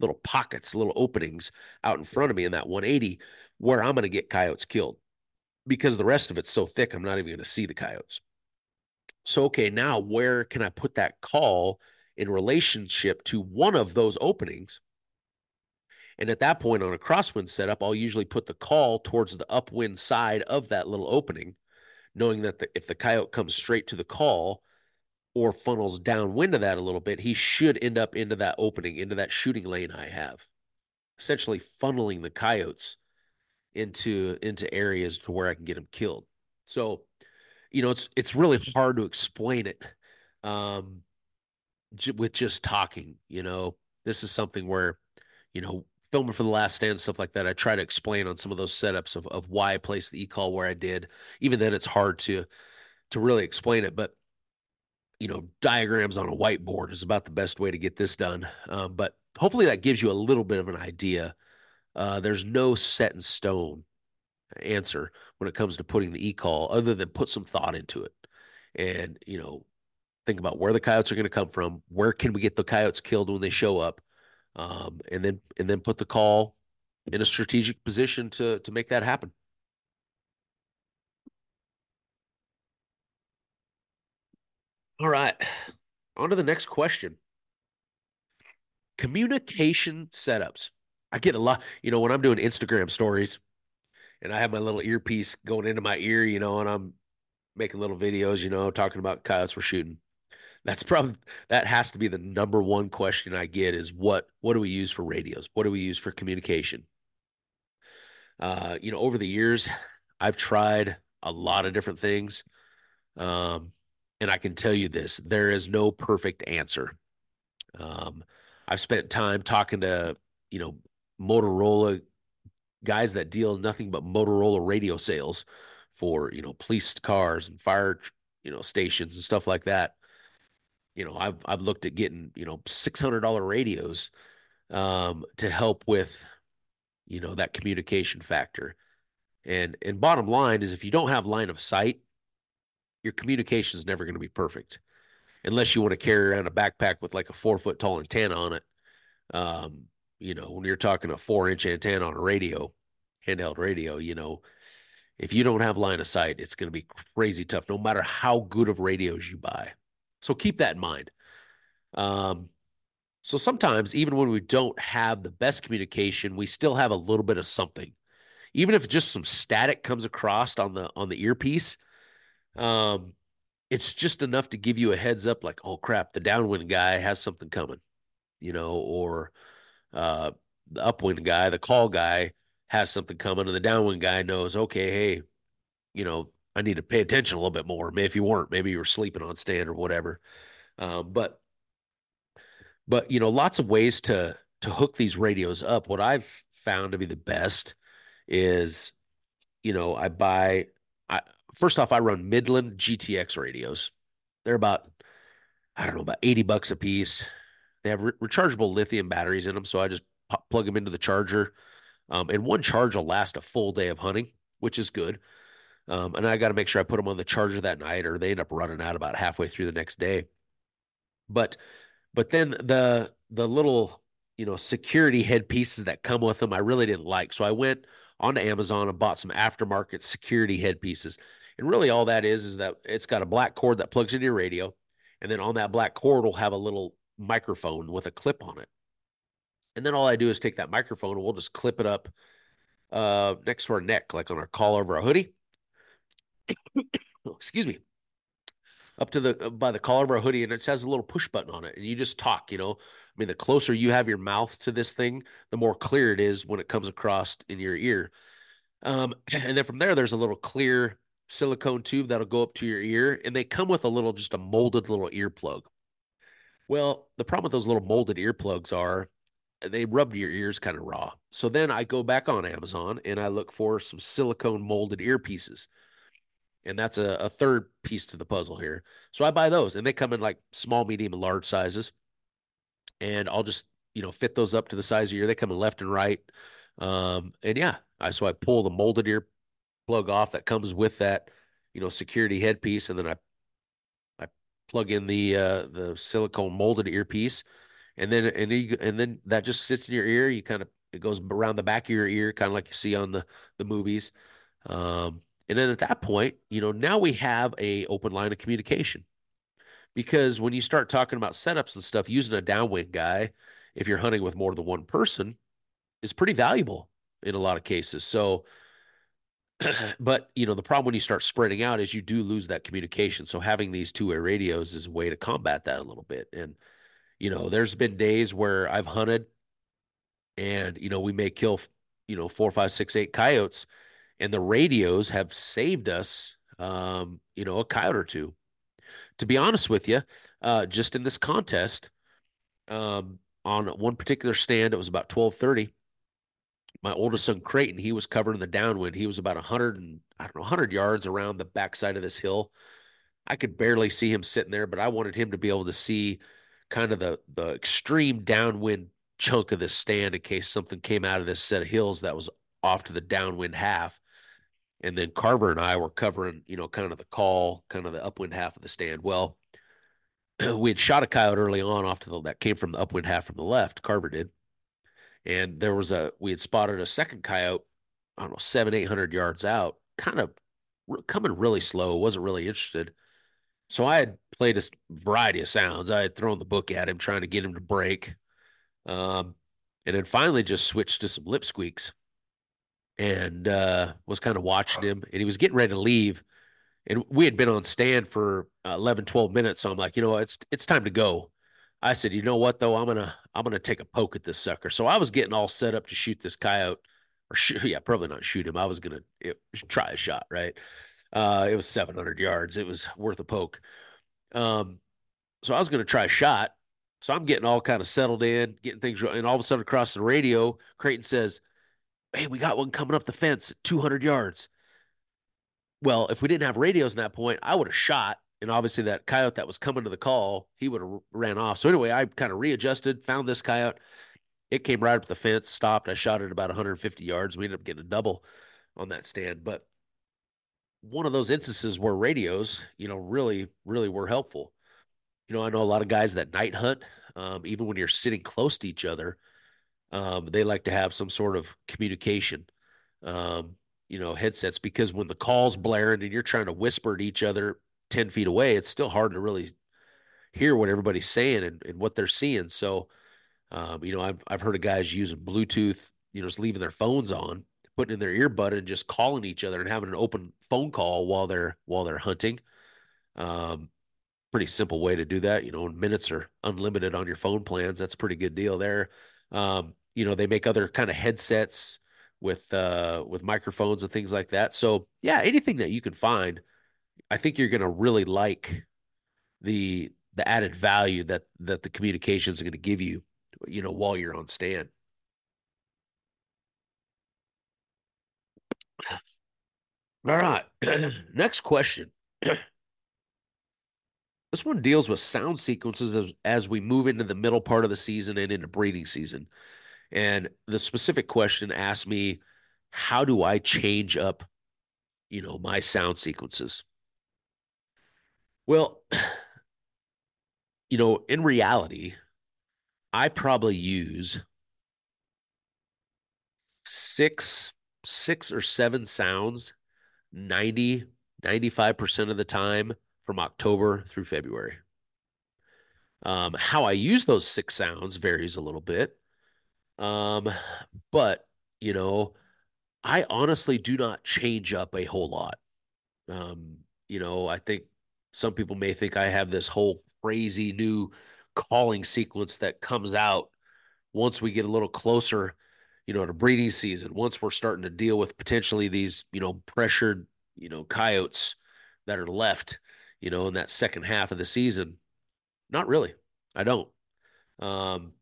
little pockets, little openings out in front of me in that 180 where I'm going to get coyotes killed because the rest of it's so thick, I'm not even going to see the coyotes. So, okay, now where can I put that call in relationship to one of those openings? And at that point on a crosswind setup, I'll usually put the call towards the upwind side of that little opening, knowing that the, if the coyote comes straight to the call or funnels downwind of that a little bit, he should end up into that opening, into that shooting lane I have, essentially funneling the coyotes into into areas to where I can get them killed. So, you know, it's it's really hard to explain it um, j- with just talking. You know, this is something where, you know, filming for the last stand stuff like that i try to explain on some of those setups of, of why i placed the e-call where i did. Even then it's hard to to really explain it but you know diagrams on a whiteboard is about the best way to get this done. Um, but hopefully that gives you a little bit of an idea. Uh, there's no set in stone answer when it comes to putting the e-call other than put some thought into it. And you know think about where the coyotes are going to come from where can we get the coyotes killed when they show up um, and then and then put the call in a strategic position to to make that happen. All right, on to the next question. Communication setups. I get a lot, you know, when I'm doing Instagram stories and I have my little earpiece going into my ear, you know, and I'm making little videos, you know, talking about coyotes we're shooting. That's probably that has to be the number one question I get is what what do we use for radios? What do we use for communication? Uh, you know, over the years, I've tried a lot of different things. Um, and I can tell you this, there is no perfect answer. Um, I've spent time talking to, you know, Motorola guys that deal nothing but Motorola radio sales for, you know, police cars and fire, you know, stations and stuff like that you know, I've I've looked at getting you know six hundred dollar radios um, to help with you know that communication factor. And and bottom line is if you don't have line of sight, your communication is never going to be perfect, unless you want to carry around a backpack with like a four foot tall antenna on it. Um, you know, when you're talking a four inch antenna on a radio, handheld radio, you know, if you don't have line of sight, it's going to be crazy tough, no matter how good of radios you buy. So keep that in mind. Um, so sometimes, even when we don't have the best communication, we still have a little bit of something. Even if just some static comes across on the on the earpiece, um, it's just enough to give you a heads up, like, oh crap, the downwind guy has something coming, you know, or uh, the upwind guy, the call guy has something coming, and the downwind guy knows, okay, hey, you know, I need to pay attention a little bit more. Maybe if you weren't, maybe you were sleeping on stand or whatever. Um, but but you know, lots of ways to to hook these radios up. What I've found to be the best is, you know, I buy. I first off, I run Midland GTX radios. They're about I don't know about eighty bucks a piece. They have re- rechargeable lithium batteries in them, so I just pop, plug them into the charger. Um, and one charge will last a full day of hunting, which is good. Um, and I got to make sure I put them on the charger that night, or they end up running out about halfway through the next day. But, but then the the little you know security headpieces that come with them, I really didn't like. So I went onto Amazon and bought some aftermarket security headpieces. And really, all that is is that it's got a black cord that plugs into your radio, and then on that black cord will have a little microphone with a clip on it. And then all I do is take that microphone and we'll just clip it up uh, next to our neck, like on our collar over a hoodie excuse me, up to the uh, by the collar of our hoodie, and it has a little push button on it, and you just talk. You know, I mean, the closer you have your mouth to this thing, the more clear it is when it comes across in your ear. Um, and then from there, there's a little clear silicone tube that'll go up to your ear, and they come with a little, just a molded little earplug. Well, the problem with those little molded earplugs are they rub your ears kind of raw. So then I go back on Amazon and I look for some silicone molded earpieces and that's a, a third piece to the puzzle here. So I buy those, and they come in like small, medium, and large sizes, and I'll just you know fit those up to the size of your ear. They come in left and right, um, and yeah, I so I pull the molded ear plug off that comes with that you know security headpiece, and then I I plug in the uh, the silicone molded earpiece, and then and you, and then that just sits in your ear. You kind of it goes around the back of your ear, kind of like you see on the the movies. Um, and then at that point, you know, now we have a open line of communication. Because when you start talking about setups and stuff, using a downwind guy, if you're hunting with more than one person, is pretty valuable in a lot of cases. So, but you know, the problem when you start spreading out is you do lose that communication. So having these two-way radios is a way to combat that a little bit. And you know, there's been days where I've hunted and, you know, we may kill, you know, four, five, six, eight coyotes, and the radios have saved us, um, you know, a coyote or two. To be honest with you, uh, just in this contest, um, on one particular stand, it was about 1230. My oldest son, Creighton, he was covered in the downwind. He was about 100 and, I don't know, 100 yards around the backside of this hill. I could barely see him sitting there, but I wanted him to be able to see kind of the the extreme downwind chunk of this stand in case something came out of this set of hills that was off to the downwind half. And then Carver and I were covering, you know, kind of the call, kind of the upwind half of the stand. Well, we had shot a coyote early on off to the that came from the upwind half from the left. Carver did, and there was a we had spotted a second coyote, I don't know, seven eight hundred yards out, kind of coming really slow. wasn't really interested. So I had played a variety of sounds. I had thrown the book at him, trying to get him to break. Um, and then finally just switched to some lip squeaks and uh, was kind of watching him. And he was getting ready to leave. And we had been on stand for uh, 11, 12 minutes. So I'm like, you know, it's it's time to go. I said, you know what though, I'm gonna I'm gonna take a poke at this sucker. So I was getting all set up to shoot this coyote, or shoot, yeah, probably not shoot him. I was gonna it, try a shot, right? Uh, it was 700 yards. It was worth a poke. Um, so I was gonna try a shot, so I'm getting all kind of settled in, getting things, and all of a sudden across the radio, Creighton says, "Hey, we got one coming up the fence at 200 yards." Well, if we didn't have radios in that point, I would have shot, and obviously that coyote that was coming to the call, he would have ran off. So anyway, I kind of readjusted, found this coyote. It came right up the fence, stopped. I shot it about 150 yards. We ended up getting a double on that stand, but one of those instances where radios, you know, really, really were helpful you know, I know a lot of guys that night hunt, um, even when you're sitting close to each other, um, they like to have some sort of communication, um, you know, headsets because when the call's blaring and you're trying to whisper to each other 10 feet away, it's still hard to really hear what everybody's saying and, and what they're seeing. So, um, you know, I've, I've heard of guys using Bluetooth, you know, just leaving their phones on, putting in their earbud and just calling each other and having an open phone call while they're, while they're hunting. Um, pretty simple way to do that. You know, minutes are unlimited on your phone plans. That's a pretty good deal there. Um, you know, they make other kind of headsets with uh with microphones and things like that. So yeah, anything that you can find, I think you're gonna really like the the added value that that the communications are gonna give you, you know, while you're on stand. All right. Next question. This one deals with sound sequences as, as we move into the middle part of the season and into breeding season. And the specific question asked me, how do I change up, you know, my sound sequences? Well, you know, in reality, I probably use six, six or seven sounds 90, 95% of the time from October through February. Um, how I use those six sounds varies a little bit. Um, but, you know, I honestly do not change up a whole lot. Um, you know, I think some people may think I have this whole crazy new calling sequence that comes out once we get a little closer, you know, to breeding season. Once we're starting to deal with potentially these, you know, pressured, you know, coyotes that are left you know, in that second half of the season? Not really. I don't. Um,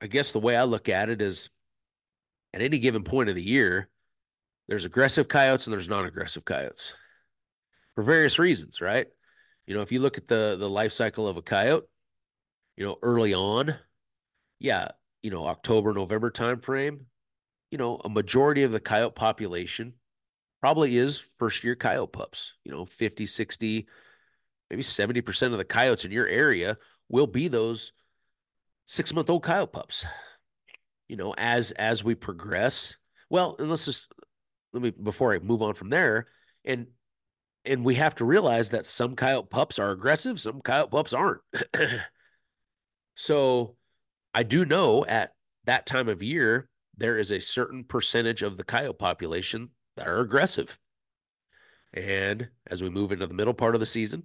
I guess the way I look at it is at any given point of the year, there's aggressive coyotes and there's non-aggressive coyotes for various reasons, right? You know, if you look at the the life cycle of a coyote, you know, early on, yeah, you know, October, November timeframe, you know, a majority of the coyote population probably is first year coyote pups. You know, 50, 60, maybe 70% of the coyotes in your area will be those six month old coyote pups. You know, as as we progress, well, and let's just let me before I move on from there, and and we have to realize that some coyote pups are aggressive, some coyote pups aren't. so I do know at that time of year there is a certain percentage of the coyote population that are aggressive. And as we move into the middle part of the season,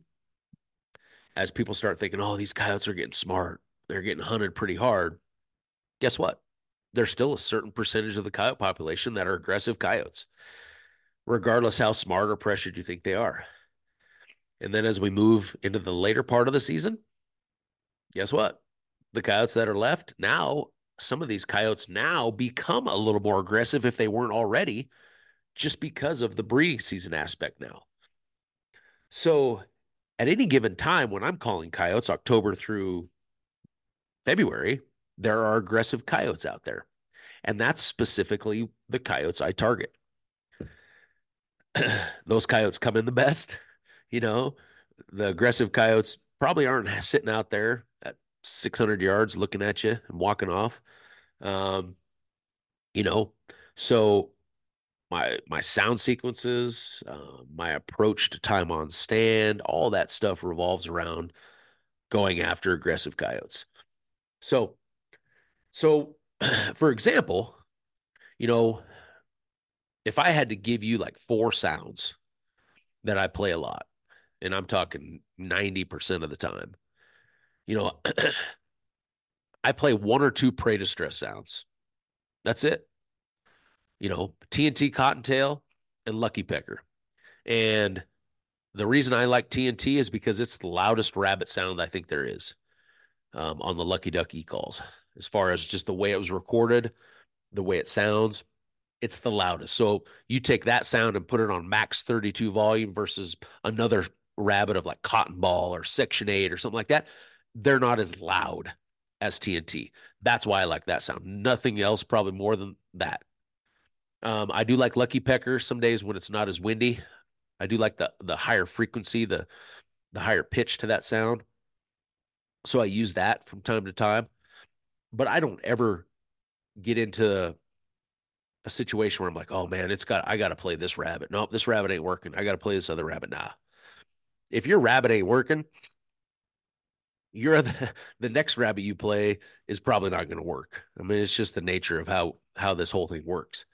as people start thinking, oh, these coyotes are getting smart, they're getting hunted pretty hard. Guess what? There's still a certain percentage of the coyote population that are aggressive coyotes, regardless how smart or pressured you think they are. And then as we move into the later part of the season, guess what? The coyotes that are left now, some of these coyotes now become a little more aggressive if they weren't already, just because of the breeding season aspect now. So at any given time when I'm calling coyotes, October through February, there are aggressive coyotes out there. And that's specifically the coyotes I target. Those coyotes come in the best, you know, the aggressive coyotes probably aren't sitting out there at 600 yards looking at you and walking off. Um, you know, so my my sound sequences, uh, my approach to time on stand, all that stuff revolves around going after aggressive coyotes. So, so for example, you know, if I had to give you like four sounds that I play a lot, and I'm talking 90% of the time, you know, I play one or two prey distress sounds. That's it you know, TNT Cottontail and Lucky Pecker. And the reason I like TNT is because it's the loudest rabbit sound I think there is um, on the Lucky Duck e calls. As far as just the way it was recorded, the way it sounds, it's the loudest. So you take that sound and put it on max 32 volume versus another rabbit of like Cotton Ball or Section 8 or something like that. They're not as loud as TNT. That's why I like that sound. Nothing else, probably more than that. Um, I do like Lucky Pecker some days when it's not as windy. I do like the the higher frequency, the the higher pitch to that sound. So I use that from time to time. But I don't ever get into a situation where I'm like, oh man, it's got I gotta play this rabbit. Nope, this rabbit ain't working. I gotta play this other rabbit. Nah. If your rabbit ain't working, you're the, the next rabbit you play is probably not going to work. I mean, it's just the nature of how how this whole thing works.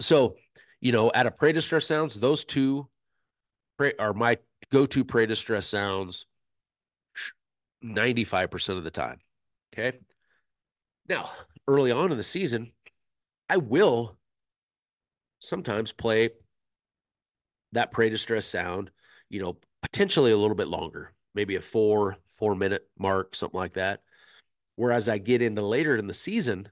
So, you know, at a prey distress sounds, those two are my go-to prey distress sounds 95% of the time. Okay. Now, early on in the season, I will sometimes play that prey distress sound, you know, potentially a little bit longer, maybe a four, four minute mark, something like that. Whereas I get into later in the season,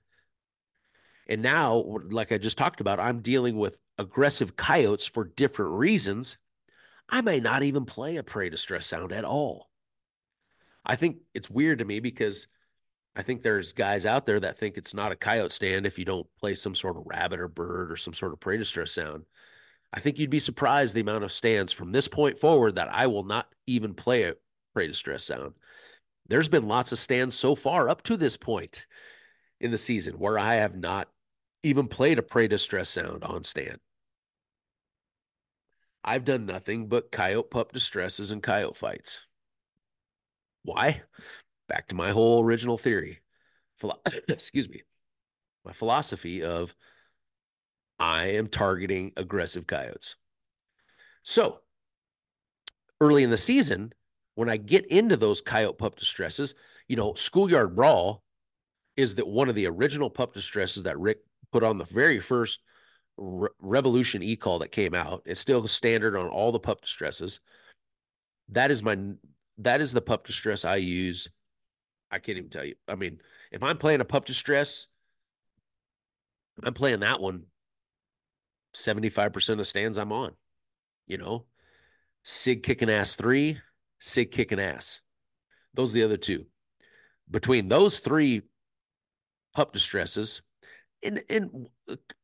and now, like I just talked about, I'm dealing with aggressive coyotes for different reasons. I may not even play a prey distress sound at all. I think it's weird to me because I think there's guys out there that think it's not a coyote stand if you don't play some sort of rabbit or bird or some sort of prey distress sound. I think you'd be surprised the amount of stands from this point forward that I will not even play a prey distress sound. There's been lots of stands so far up to this point in the season where I have not even played a prey distress sound on stand. I've done nothing but coyote pup distresses and coyote fights. Why? Back to my whole original theory. Philo- Excuse me. My philosophy of I am targeting aggressive coyotes. So early in the season, when I get into those coyote pup distresses, you know, schoolyard brawl is that one of the original pup distresses that Rick put on the very first Re- Revolution e-call that came out. It's still standard on all the pup distresses. That is my that is the pup distress I use. I can't even tell you. I mean, if I'm playing a pup distress, I'm playing that one 75% of stands I'm on. You know, Sig kicking ass three, Sig kicking ass. Those are the other two. Between those three pup distresses, and and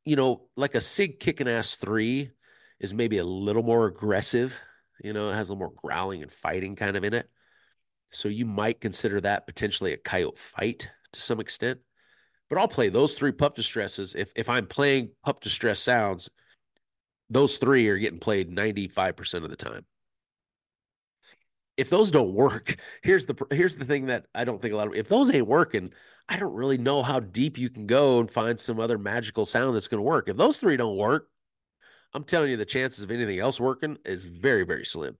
you know, like a Sig kicking ass three is maybe a little more aggressive. You know, it has a little more growling and fighting kind of in it. So you might consider that potentially a coyote fight to some extent. But I'll play those three pup distresses. If if I'm playing pup distress sounds, those three are getting played 95% of the time. If those don't work, here's the here's the thing that I don't think a lot of if those ain't working, I don't really know how deep you can go and find some other magical sound that's going to work. If those three don't work, I'm telling you the chances of anything else working is very very slim.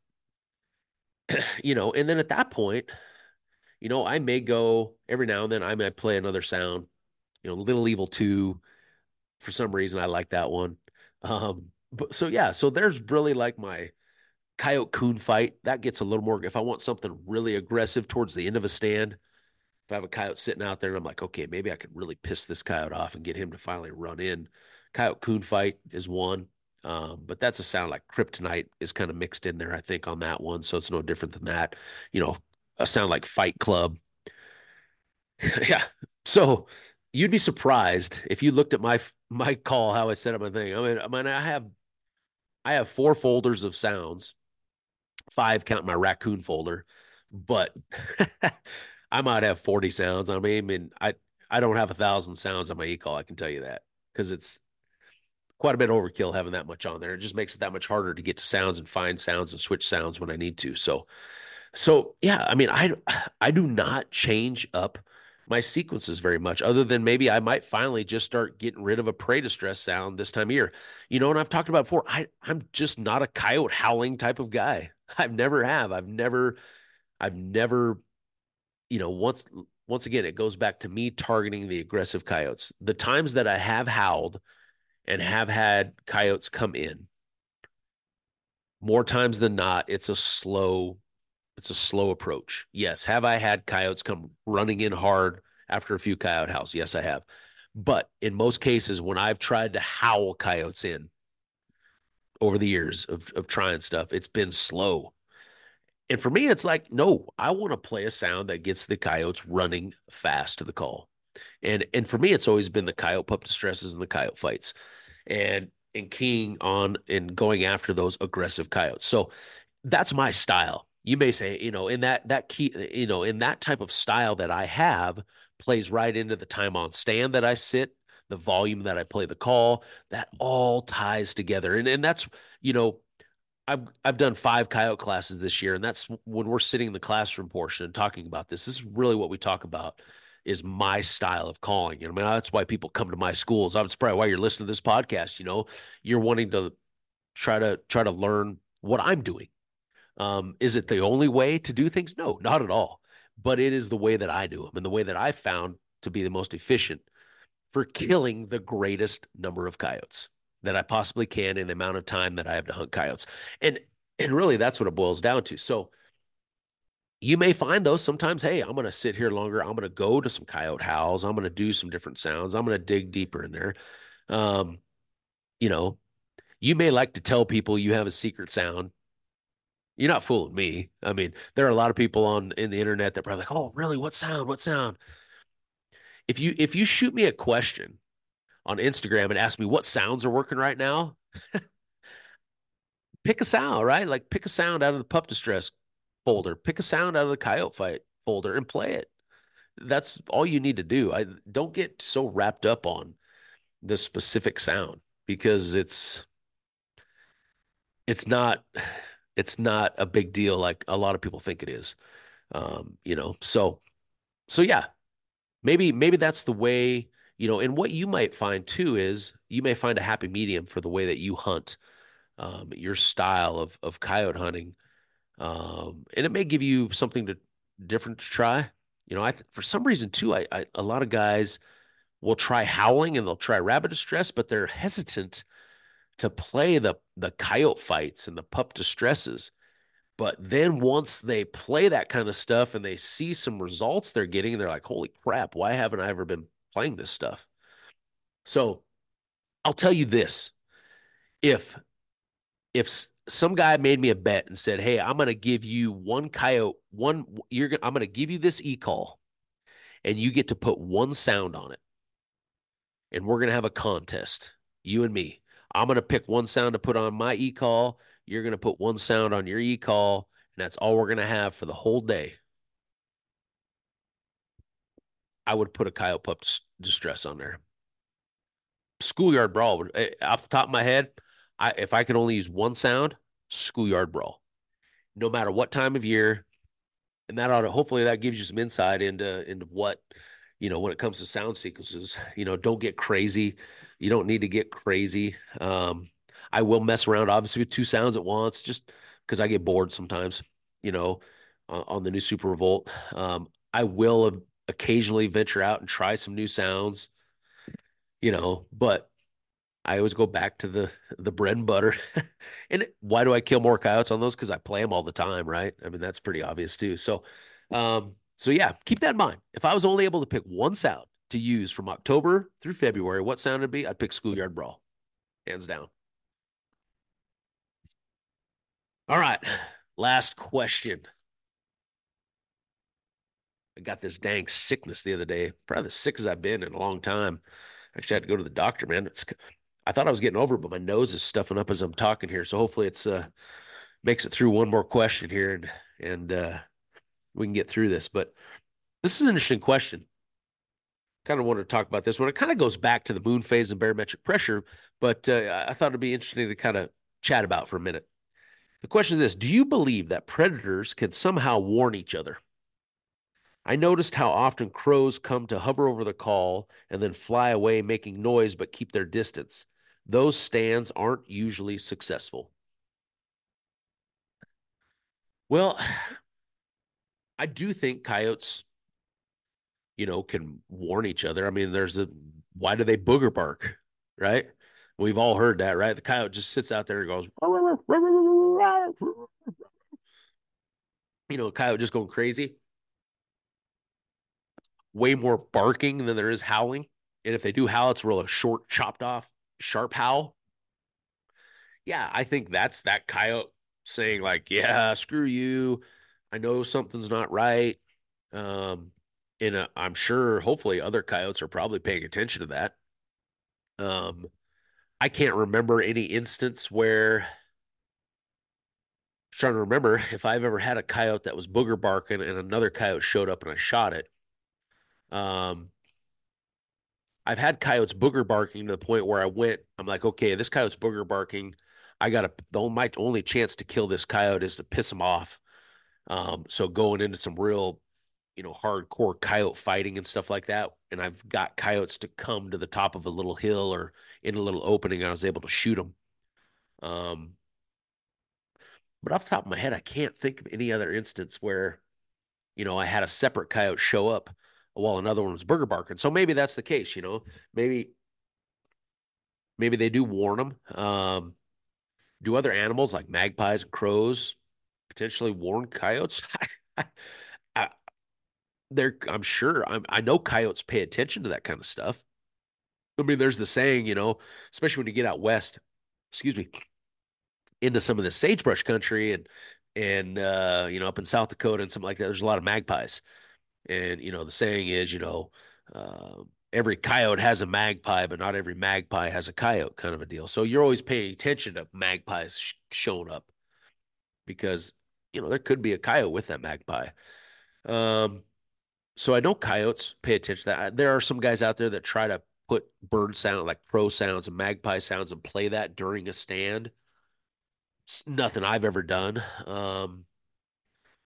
you know, and then at that point, you know, I may go every now and then I might play another sound, you know, Little Evil 2 for some reason I like that one. Um but so yeah, so there's really like my coyote coon fight. That gets a little more if I want something really aggressive towards the end of a stand. If I have a coyote sitting out there and I'm like, okay, maybe I could really piss this coyote off and get him to finally run in. Coyote coon fight is one. Um, but that's a sound like kryptonite is kind of mixed in there, I think, on that one. So it's no different than that. You know, a sound like Fight Club. yeah. So you'd be surprised if you looked at my my call, how I set up my thing. I mean, I mean, I have I have four folders of sounds, five count my raccoon folder, but I might have 40 sounds. I mean, I I don't have a thousand sounds on my e-call. I can tell you that because it's quite a bit overkill having that much on there. It just makes it that much harder to get to sounds and find sounds and switch sounds when I need to. So, so yeah, I mean, I I do not change up my sequences very much, other than maybe I might finally just start getting rid of a prey distress sound this time of year. You know, and I've talked about before, I I'm just not a coyote howling type of guy. I've never have. I've never, I've never, you know, once once again, it goes back to me targeting the aggressive coyotes. The times that I have howled and have had coyotes come in more times than not it's a slow it's a slow approach. Yes have i had coyotes come running in hard after a few coyote howls? Yes i have. But in most cases when i've tried to howl coyotes in over the years of, of trying stuff it's been slow. And for me it's like no i want to play a sound that gets the coyotes running fast to the call. And and for me, it's always been the coyote pup distresses and the coyote fights, and and keying on and going after those aggressive coyotes. So that's my style. You may say, you know, in that that key, you know, in that type of style that I have plays right into the time on stand that I sit, the volume that I play the call, that all ties together. And and that's, you know, I've I've done five coyote classes this year, and that's when we're sitting in the classroom portion and talking about this. This is really what we talk about is my style of calling. And I mean, that's why people come to my schools. I'm probably why you're listening to this podcast. You know, you're wanting to try to try to learn what I'm doing. Um, is it the only way to do things? No, not at all. But it is the way that I do them and the way that I found to be the most efficient for killing the greatest number of coyotes that I possibly can in the amount of time that I have to hunt coyotes. And and really that's what it boils down to. So you may find though sometimes hey i'm going to sit here longer i'm going to go to some coyote howls i'm going to do some different sounds i'm going to dig deeper in there. Um, you know you may like to tell people you have a secret sound. You're not fooling me. I mean there are a lot of people on in the internet that probably like oh really? What sound? What sound? If you if you shoot me a question on instagram and ask me what sounds are working right now pick a sound right? Like pick a sound out of the pup distress folder. Pick a sound out of the coyote fight folder and play it. That's all you need to do. I don't get so wrapped up on the specific sound because it's it's not it's not a big deal like a lot of people think it is. Um, you know, so so yeah, maybe maybe that's the way you know. And what you might find too is you may find a happy medium for the way that you hunt, um, your style of of coyote hunting um, and it may give you something to different to try. You know, I for some reason too, I, I a lot of guys will try howling and they'll try rabbit distress, but they're hesitant to play the the coyote fights and the pup distresses. But then once they play that kind of stuff and they see some results they're getting, they're like, "Holy crap! Why haven't I ever been playing this stuff?" So, I'll tell you this: if if some guy made me a bet and said, "Hey, I'm going to give you one coyote, one you're I'm going to give you this e-call and you get to put one sound on it. And we're going to have a contest, you and me. I'm going to pick one sound to put on my e-call, you're going to put one sound on your e-call, and that's all we're going to have for the whole day. I would put a coyote pup distress on there. Schoolyard brawl, eh, off the top of my head, I if I could only use one sound, schoolyard brawl. No matter what time of year, and that ought to hopefully that gives you some insight into into what you know when it comes to sound sequences. You know, don't get crazy. You don't need to get crazy. Um, I will mess around obviously with two sounds at once, just because I get bored sometimes. You know, uh, on the new Super Revolt. Um, I will occasionally venture out and try some new sounds. You know, but I always go back to the the bread and butter. and why do I kill more coyotes on those? Because I play them all the time, right? I mean, that's pretty obvious too. So, um, so yeah, keep that in mind. If I was only able to pick one sound to use from October through February, what sound would be? I'd pick Schoolyard Brawl, hands down. All right, last question. I got this dang sickness the other day, probably the sickest I've been in a long time. Actually, I had to go to the doctor, man. It's I thought I was getting over but my nose is stuffing up as I'm talking here. So hopefully it's uh makes it through one more question here and and uh we can get through this. But this is an interesting question. Kind of wanted to talk about this one. It kind of goes back to the moon phase and barometric pressure, but uh, I thought it'd be interesting to kind of chat about for a minute. The question is this Do you believe that predators can somehow warn each other? I noticed how often crows come to hover over the call and then fly away making noise but keep their distance. Those stands aren't usually successful. Well, I do think coyotes, you know, can warn each other. I mean, there's a why do they booger bark, right? We've all heard that, right? The coyote just sits out there and goes, you know, coyote just going crazy way more barking than there is howling. And if they do howl, it's real a short, chopped off, sharp howl. Yeah, I think that's that coyote saying, like, yeah, screw you. I know something's not right. Um, and uh, I'm sure, hopefully, other coyotes are probably paying attention to that. Um, I can't remember any instance where I'm trying to remember if I've ever had a coyote that was booger barking and another coyote showed up and I shot it. Um, I've had coyotes booger barking to the point where I went, I'm like, okay, this coyote's booger barking. I got the my only chance to kill this coyote is to piss him off. Um, so going into some real, you know, hardcore coyote fighting and stuff like that. And I've got coyotes to come to the top of a little hill or in a little opening. I was able to shoot them. Um, but off the top of my head, I can't think of any other instance where, you know, I had a separate coyote show up while another one was booger barking. So maybe that's the case, you know. Maybe maybe they do warn them. Um, do other animals like magpies and crows potentially warn coyotes? I, they're, I'm sure. I'm, I know coyotes pay attention to that kind of stuff. I mean, there's the saying, you know, especially when you get out west. Excuse me, into some of the sagebrush country and and uh, you know up in South Dakota and something like that. There's a lot of magpies. And, you know, the saying is, you know, uh, every coyote has a magpie, but not every magpie has a coyote kind of a deal. So you're always paying attention to magpies sh- showing up because, you know, there could be a coyote with that magpie. Um, so I know coyotes pay attention to that. There are some guys out there that try to put bird sound like crow sounds and magpie sounds and play that during a stand. It's nothing I've ever done. Um,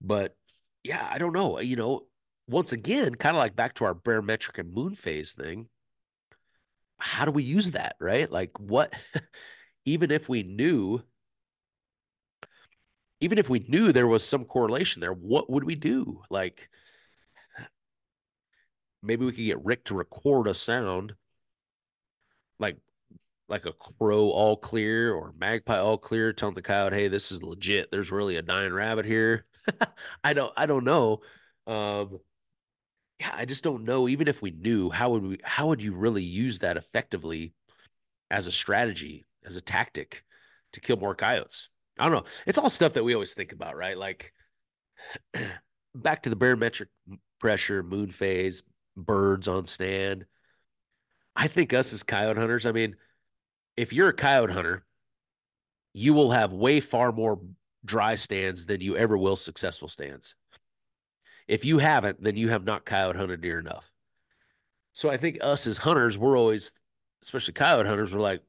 but yeah, I don't know. You know, once again, kind of like back to our barometric and moon phase thing, how do we use that, right? Like, what, even if we knew, even if we knew there was some correlation there, what would we do? Like, maybe we could get Rick to record a sound like like a crow all clear or magpie all clear telling the coyote hey this is legit there's really a dying rabbit here i don't i don't know um yeah, I just don't know. Even if we knew, how would we? How would you really use that effectively as a strategy, as a tactic to kill more coyotes? I don't know. It's all stuff that we always think about, right? Like back to the barometric pressure, moon phase, birds on stand. I think us as coyote hunters, I mean, if you're a coyote hunter, you will have way far more dry stands than you ever will successful stands. If you haven't, then you have not coyote hunted near enough. So I think us as hunters, we're always, especially coyote hunters, we're like,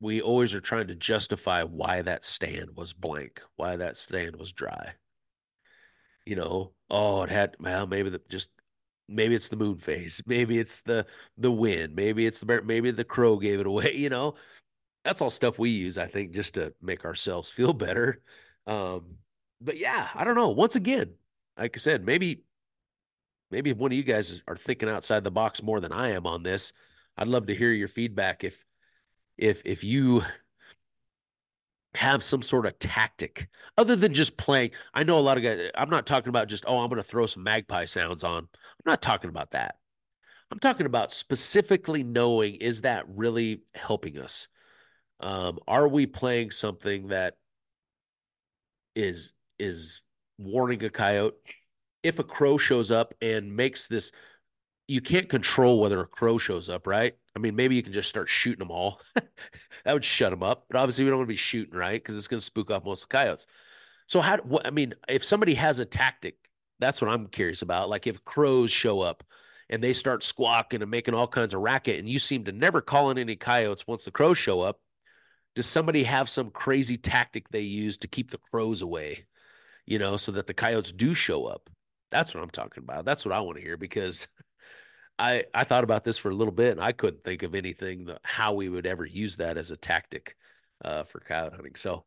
we always are trying to justify why that stand was blank, why that stand was dry. You know, oh, it had well, maybe the just maybe it's the moon phase, maybe it's the the wind, maybe it's the maybe the crow gave it away. You know, that's all stuff we use, I think, just to make ourselves feel better. Um, but yeah, I don't know. Once again, like I said, maybe maybe one of you guys are thinking outside the box more than I am on this. I'd love to hear your feedback if if if you have some sort of tactic other than just playing. I know a lot of guys, I'm not talking about just, oh, I'm going to throw some magpie sounds on. I'm not talking about that. I'm talking about specifically knowing is that really helping us? Um, are we playing something that is is warning a coyote? If a crow shows up and makes this, you can't control whether a crow shows up, right? I mean, maybe you can just start shooting them all. that would shut them up. But obviously, we don't want to be shooting, right? Because it's going to spook off most of the coyotes. So, how? What, I mean, if somebody has a tactic, that's what I'm curious about. Like if crows show up and they start squawking and making all kinds of racket, and you seem to never call in any coyotes once the crows show up, does somebody have some crazy tactic they use to keep the crows away? You know, so that the coyotes do show up. That's what I'm talking about. That's what I want to hear because I I thought about this for a little bit and I couldn't think of anything that, how we would ever use that as a tactic uh, for coyote hunting. So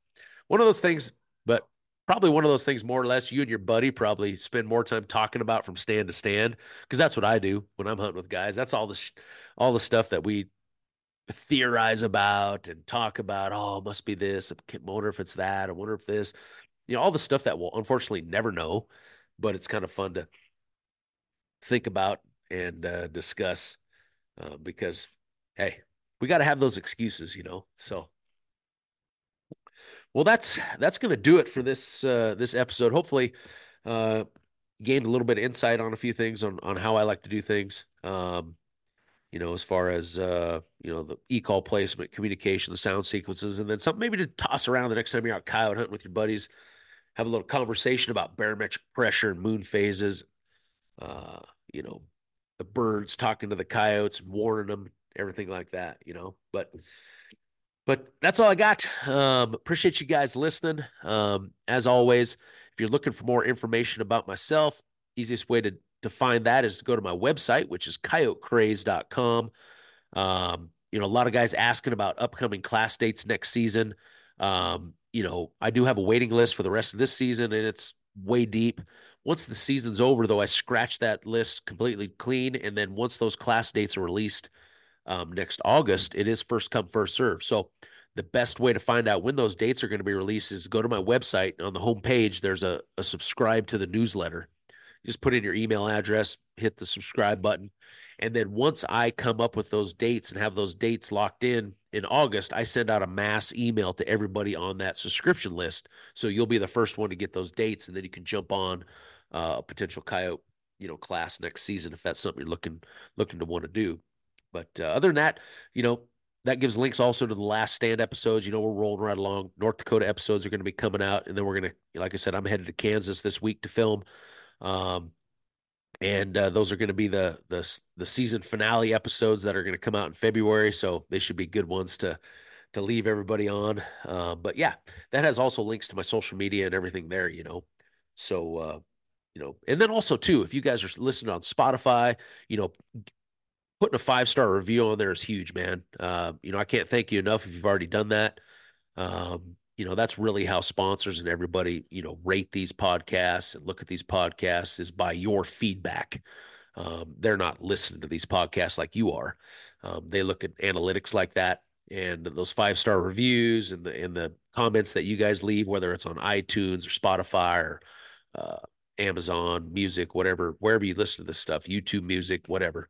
one of those things, but probably one of those things more or less you and your buddy probably spend more time talking about from stand to stand because that's what I do when I'm hunting with guys. That's all the sh- all the stuff that we theorize about and talk about. Oh, must be this. I wonder if it's that. I wonder if this. You know, all the stuff that we'll unfortunately never know, but it's kind of fun to think about and uh, discuss uh, because hey we got to have those excuses you know so. Well that's that's going to do it for this uh, this episode. Hopefully uh, gained a little bit of insight on a few things on on how i like to do things um, you know as far as uh, you know the e-call placement communication the sound sequences and then something maybe to toss around the next time you're out coyote hunting with your buddies have a little conversation about barometric pressure and moon phases uh, you know the birds talking to the coyotes warning them, everything like that, you know. But but that's all I got. Um, appreciate you guys listening. Um, as always, if you're looking for more information about myself, easiest way to to find that is to go to my website, which is coyotecraze.com. Um, you know, a lot of guys asking about upcoming class dates next season. Um, you know, I do have a waiting list for the rest of this season, and it's way deep. Once the season's over, though, I scratch that list completely clean. And then once those class dates are released um, next August, it is first come, first serve. So the best way to find out when those dates are going to be released is go to my website. On the homepage, there's a, a subscribe to the newsletter. Just put in your email address, hit the subscribe button. And then once I come up with those dates and have those dates locked in in August, I send out a mass email to everybody on that subscription list. So you'll be the first one to get those dates, and then you can jump on uh, a potential coyote, you know, class next season if that's something you're looking looking to want to do. But uh, other than that, you know, that gives links also to the last stand episodes. You know, we're rolling right along. North Dakota episodes are going to be coming out, and then we're going to, like I said, I'm headed to Kansas this week to film. Um, and uh, those are going to be the the the season finale episodes that are going to come out in February. So they should be good ones to to leave everybody on. Uh, but yeah, that has also links to my social media and everything there. You know, so uh, you know, and then also too, if you guys are listening on Spotify, you know, putting a five star review on there is huge, man. Uh, you know, I can't thank you enough if you've already done that. Um, you know, that's really how sponsors and everybody, you know, rate these podcasts and look at these podcasts is by your feedback. Um, they're not listening to these podcasts like you are. Um, they look at analytics like that and those five star reviews and the and the comments that you guys leave, whether it's on iTunes or Spotify or uh, Amazon Music, whatever, wherever you listen to this stuff, YouTube Music, whatever.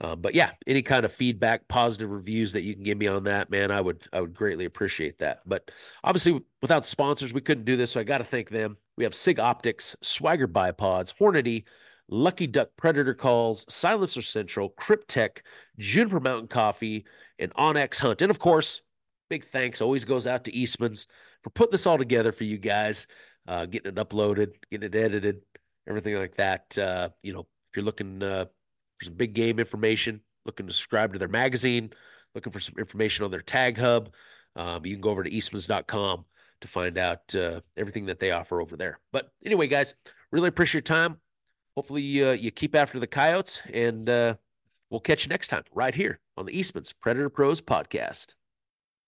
Um, but yeah, any kind of feedback, positive reviews that you can give me on that, man, I would I would greatly appreciate that. But obviously, without sponsors, we couldn't do this, so I got to thank them. We have Sig Optics, Swagger Bipods, Hornady, Lucky Duck Predator Calls, Silencer Central, Kryptek, Juniper Mountain Coffee, and onX Hunt, and of course, big thanks always goes out to Eastman's for putting this all together for you guys uh, getting it uploaded, getting it edited, everything like that. Uh, you know, if you're looking uh, for some big game information, looking to subscribe to their magazine, looking for some information on their tag hub, um, you can go over to eastmans.com to find out uh, everything that they offer over there. But anyway, guys, really appreciate your time. Hopefully, uh, you keep after the coyotes, and uh, we'll catch you next time right here on the Eastman's Predator Pros podcast.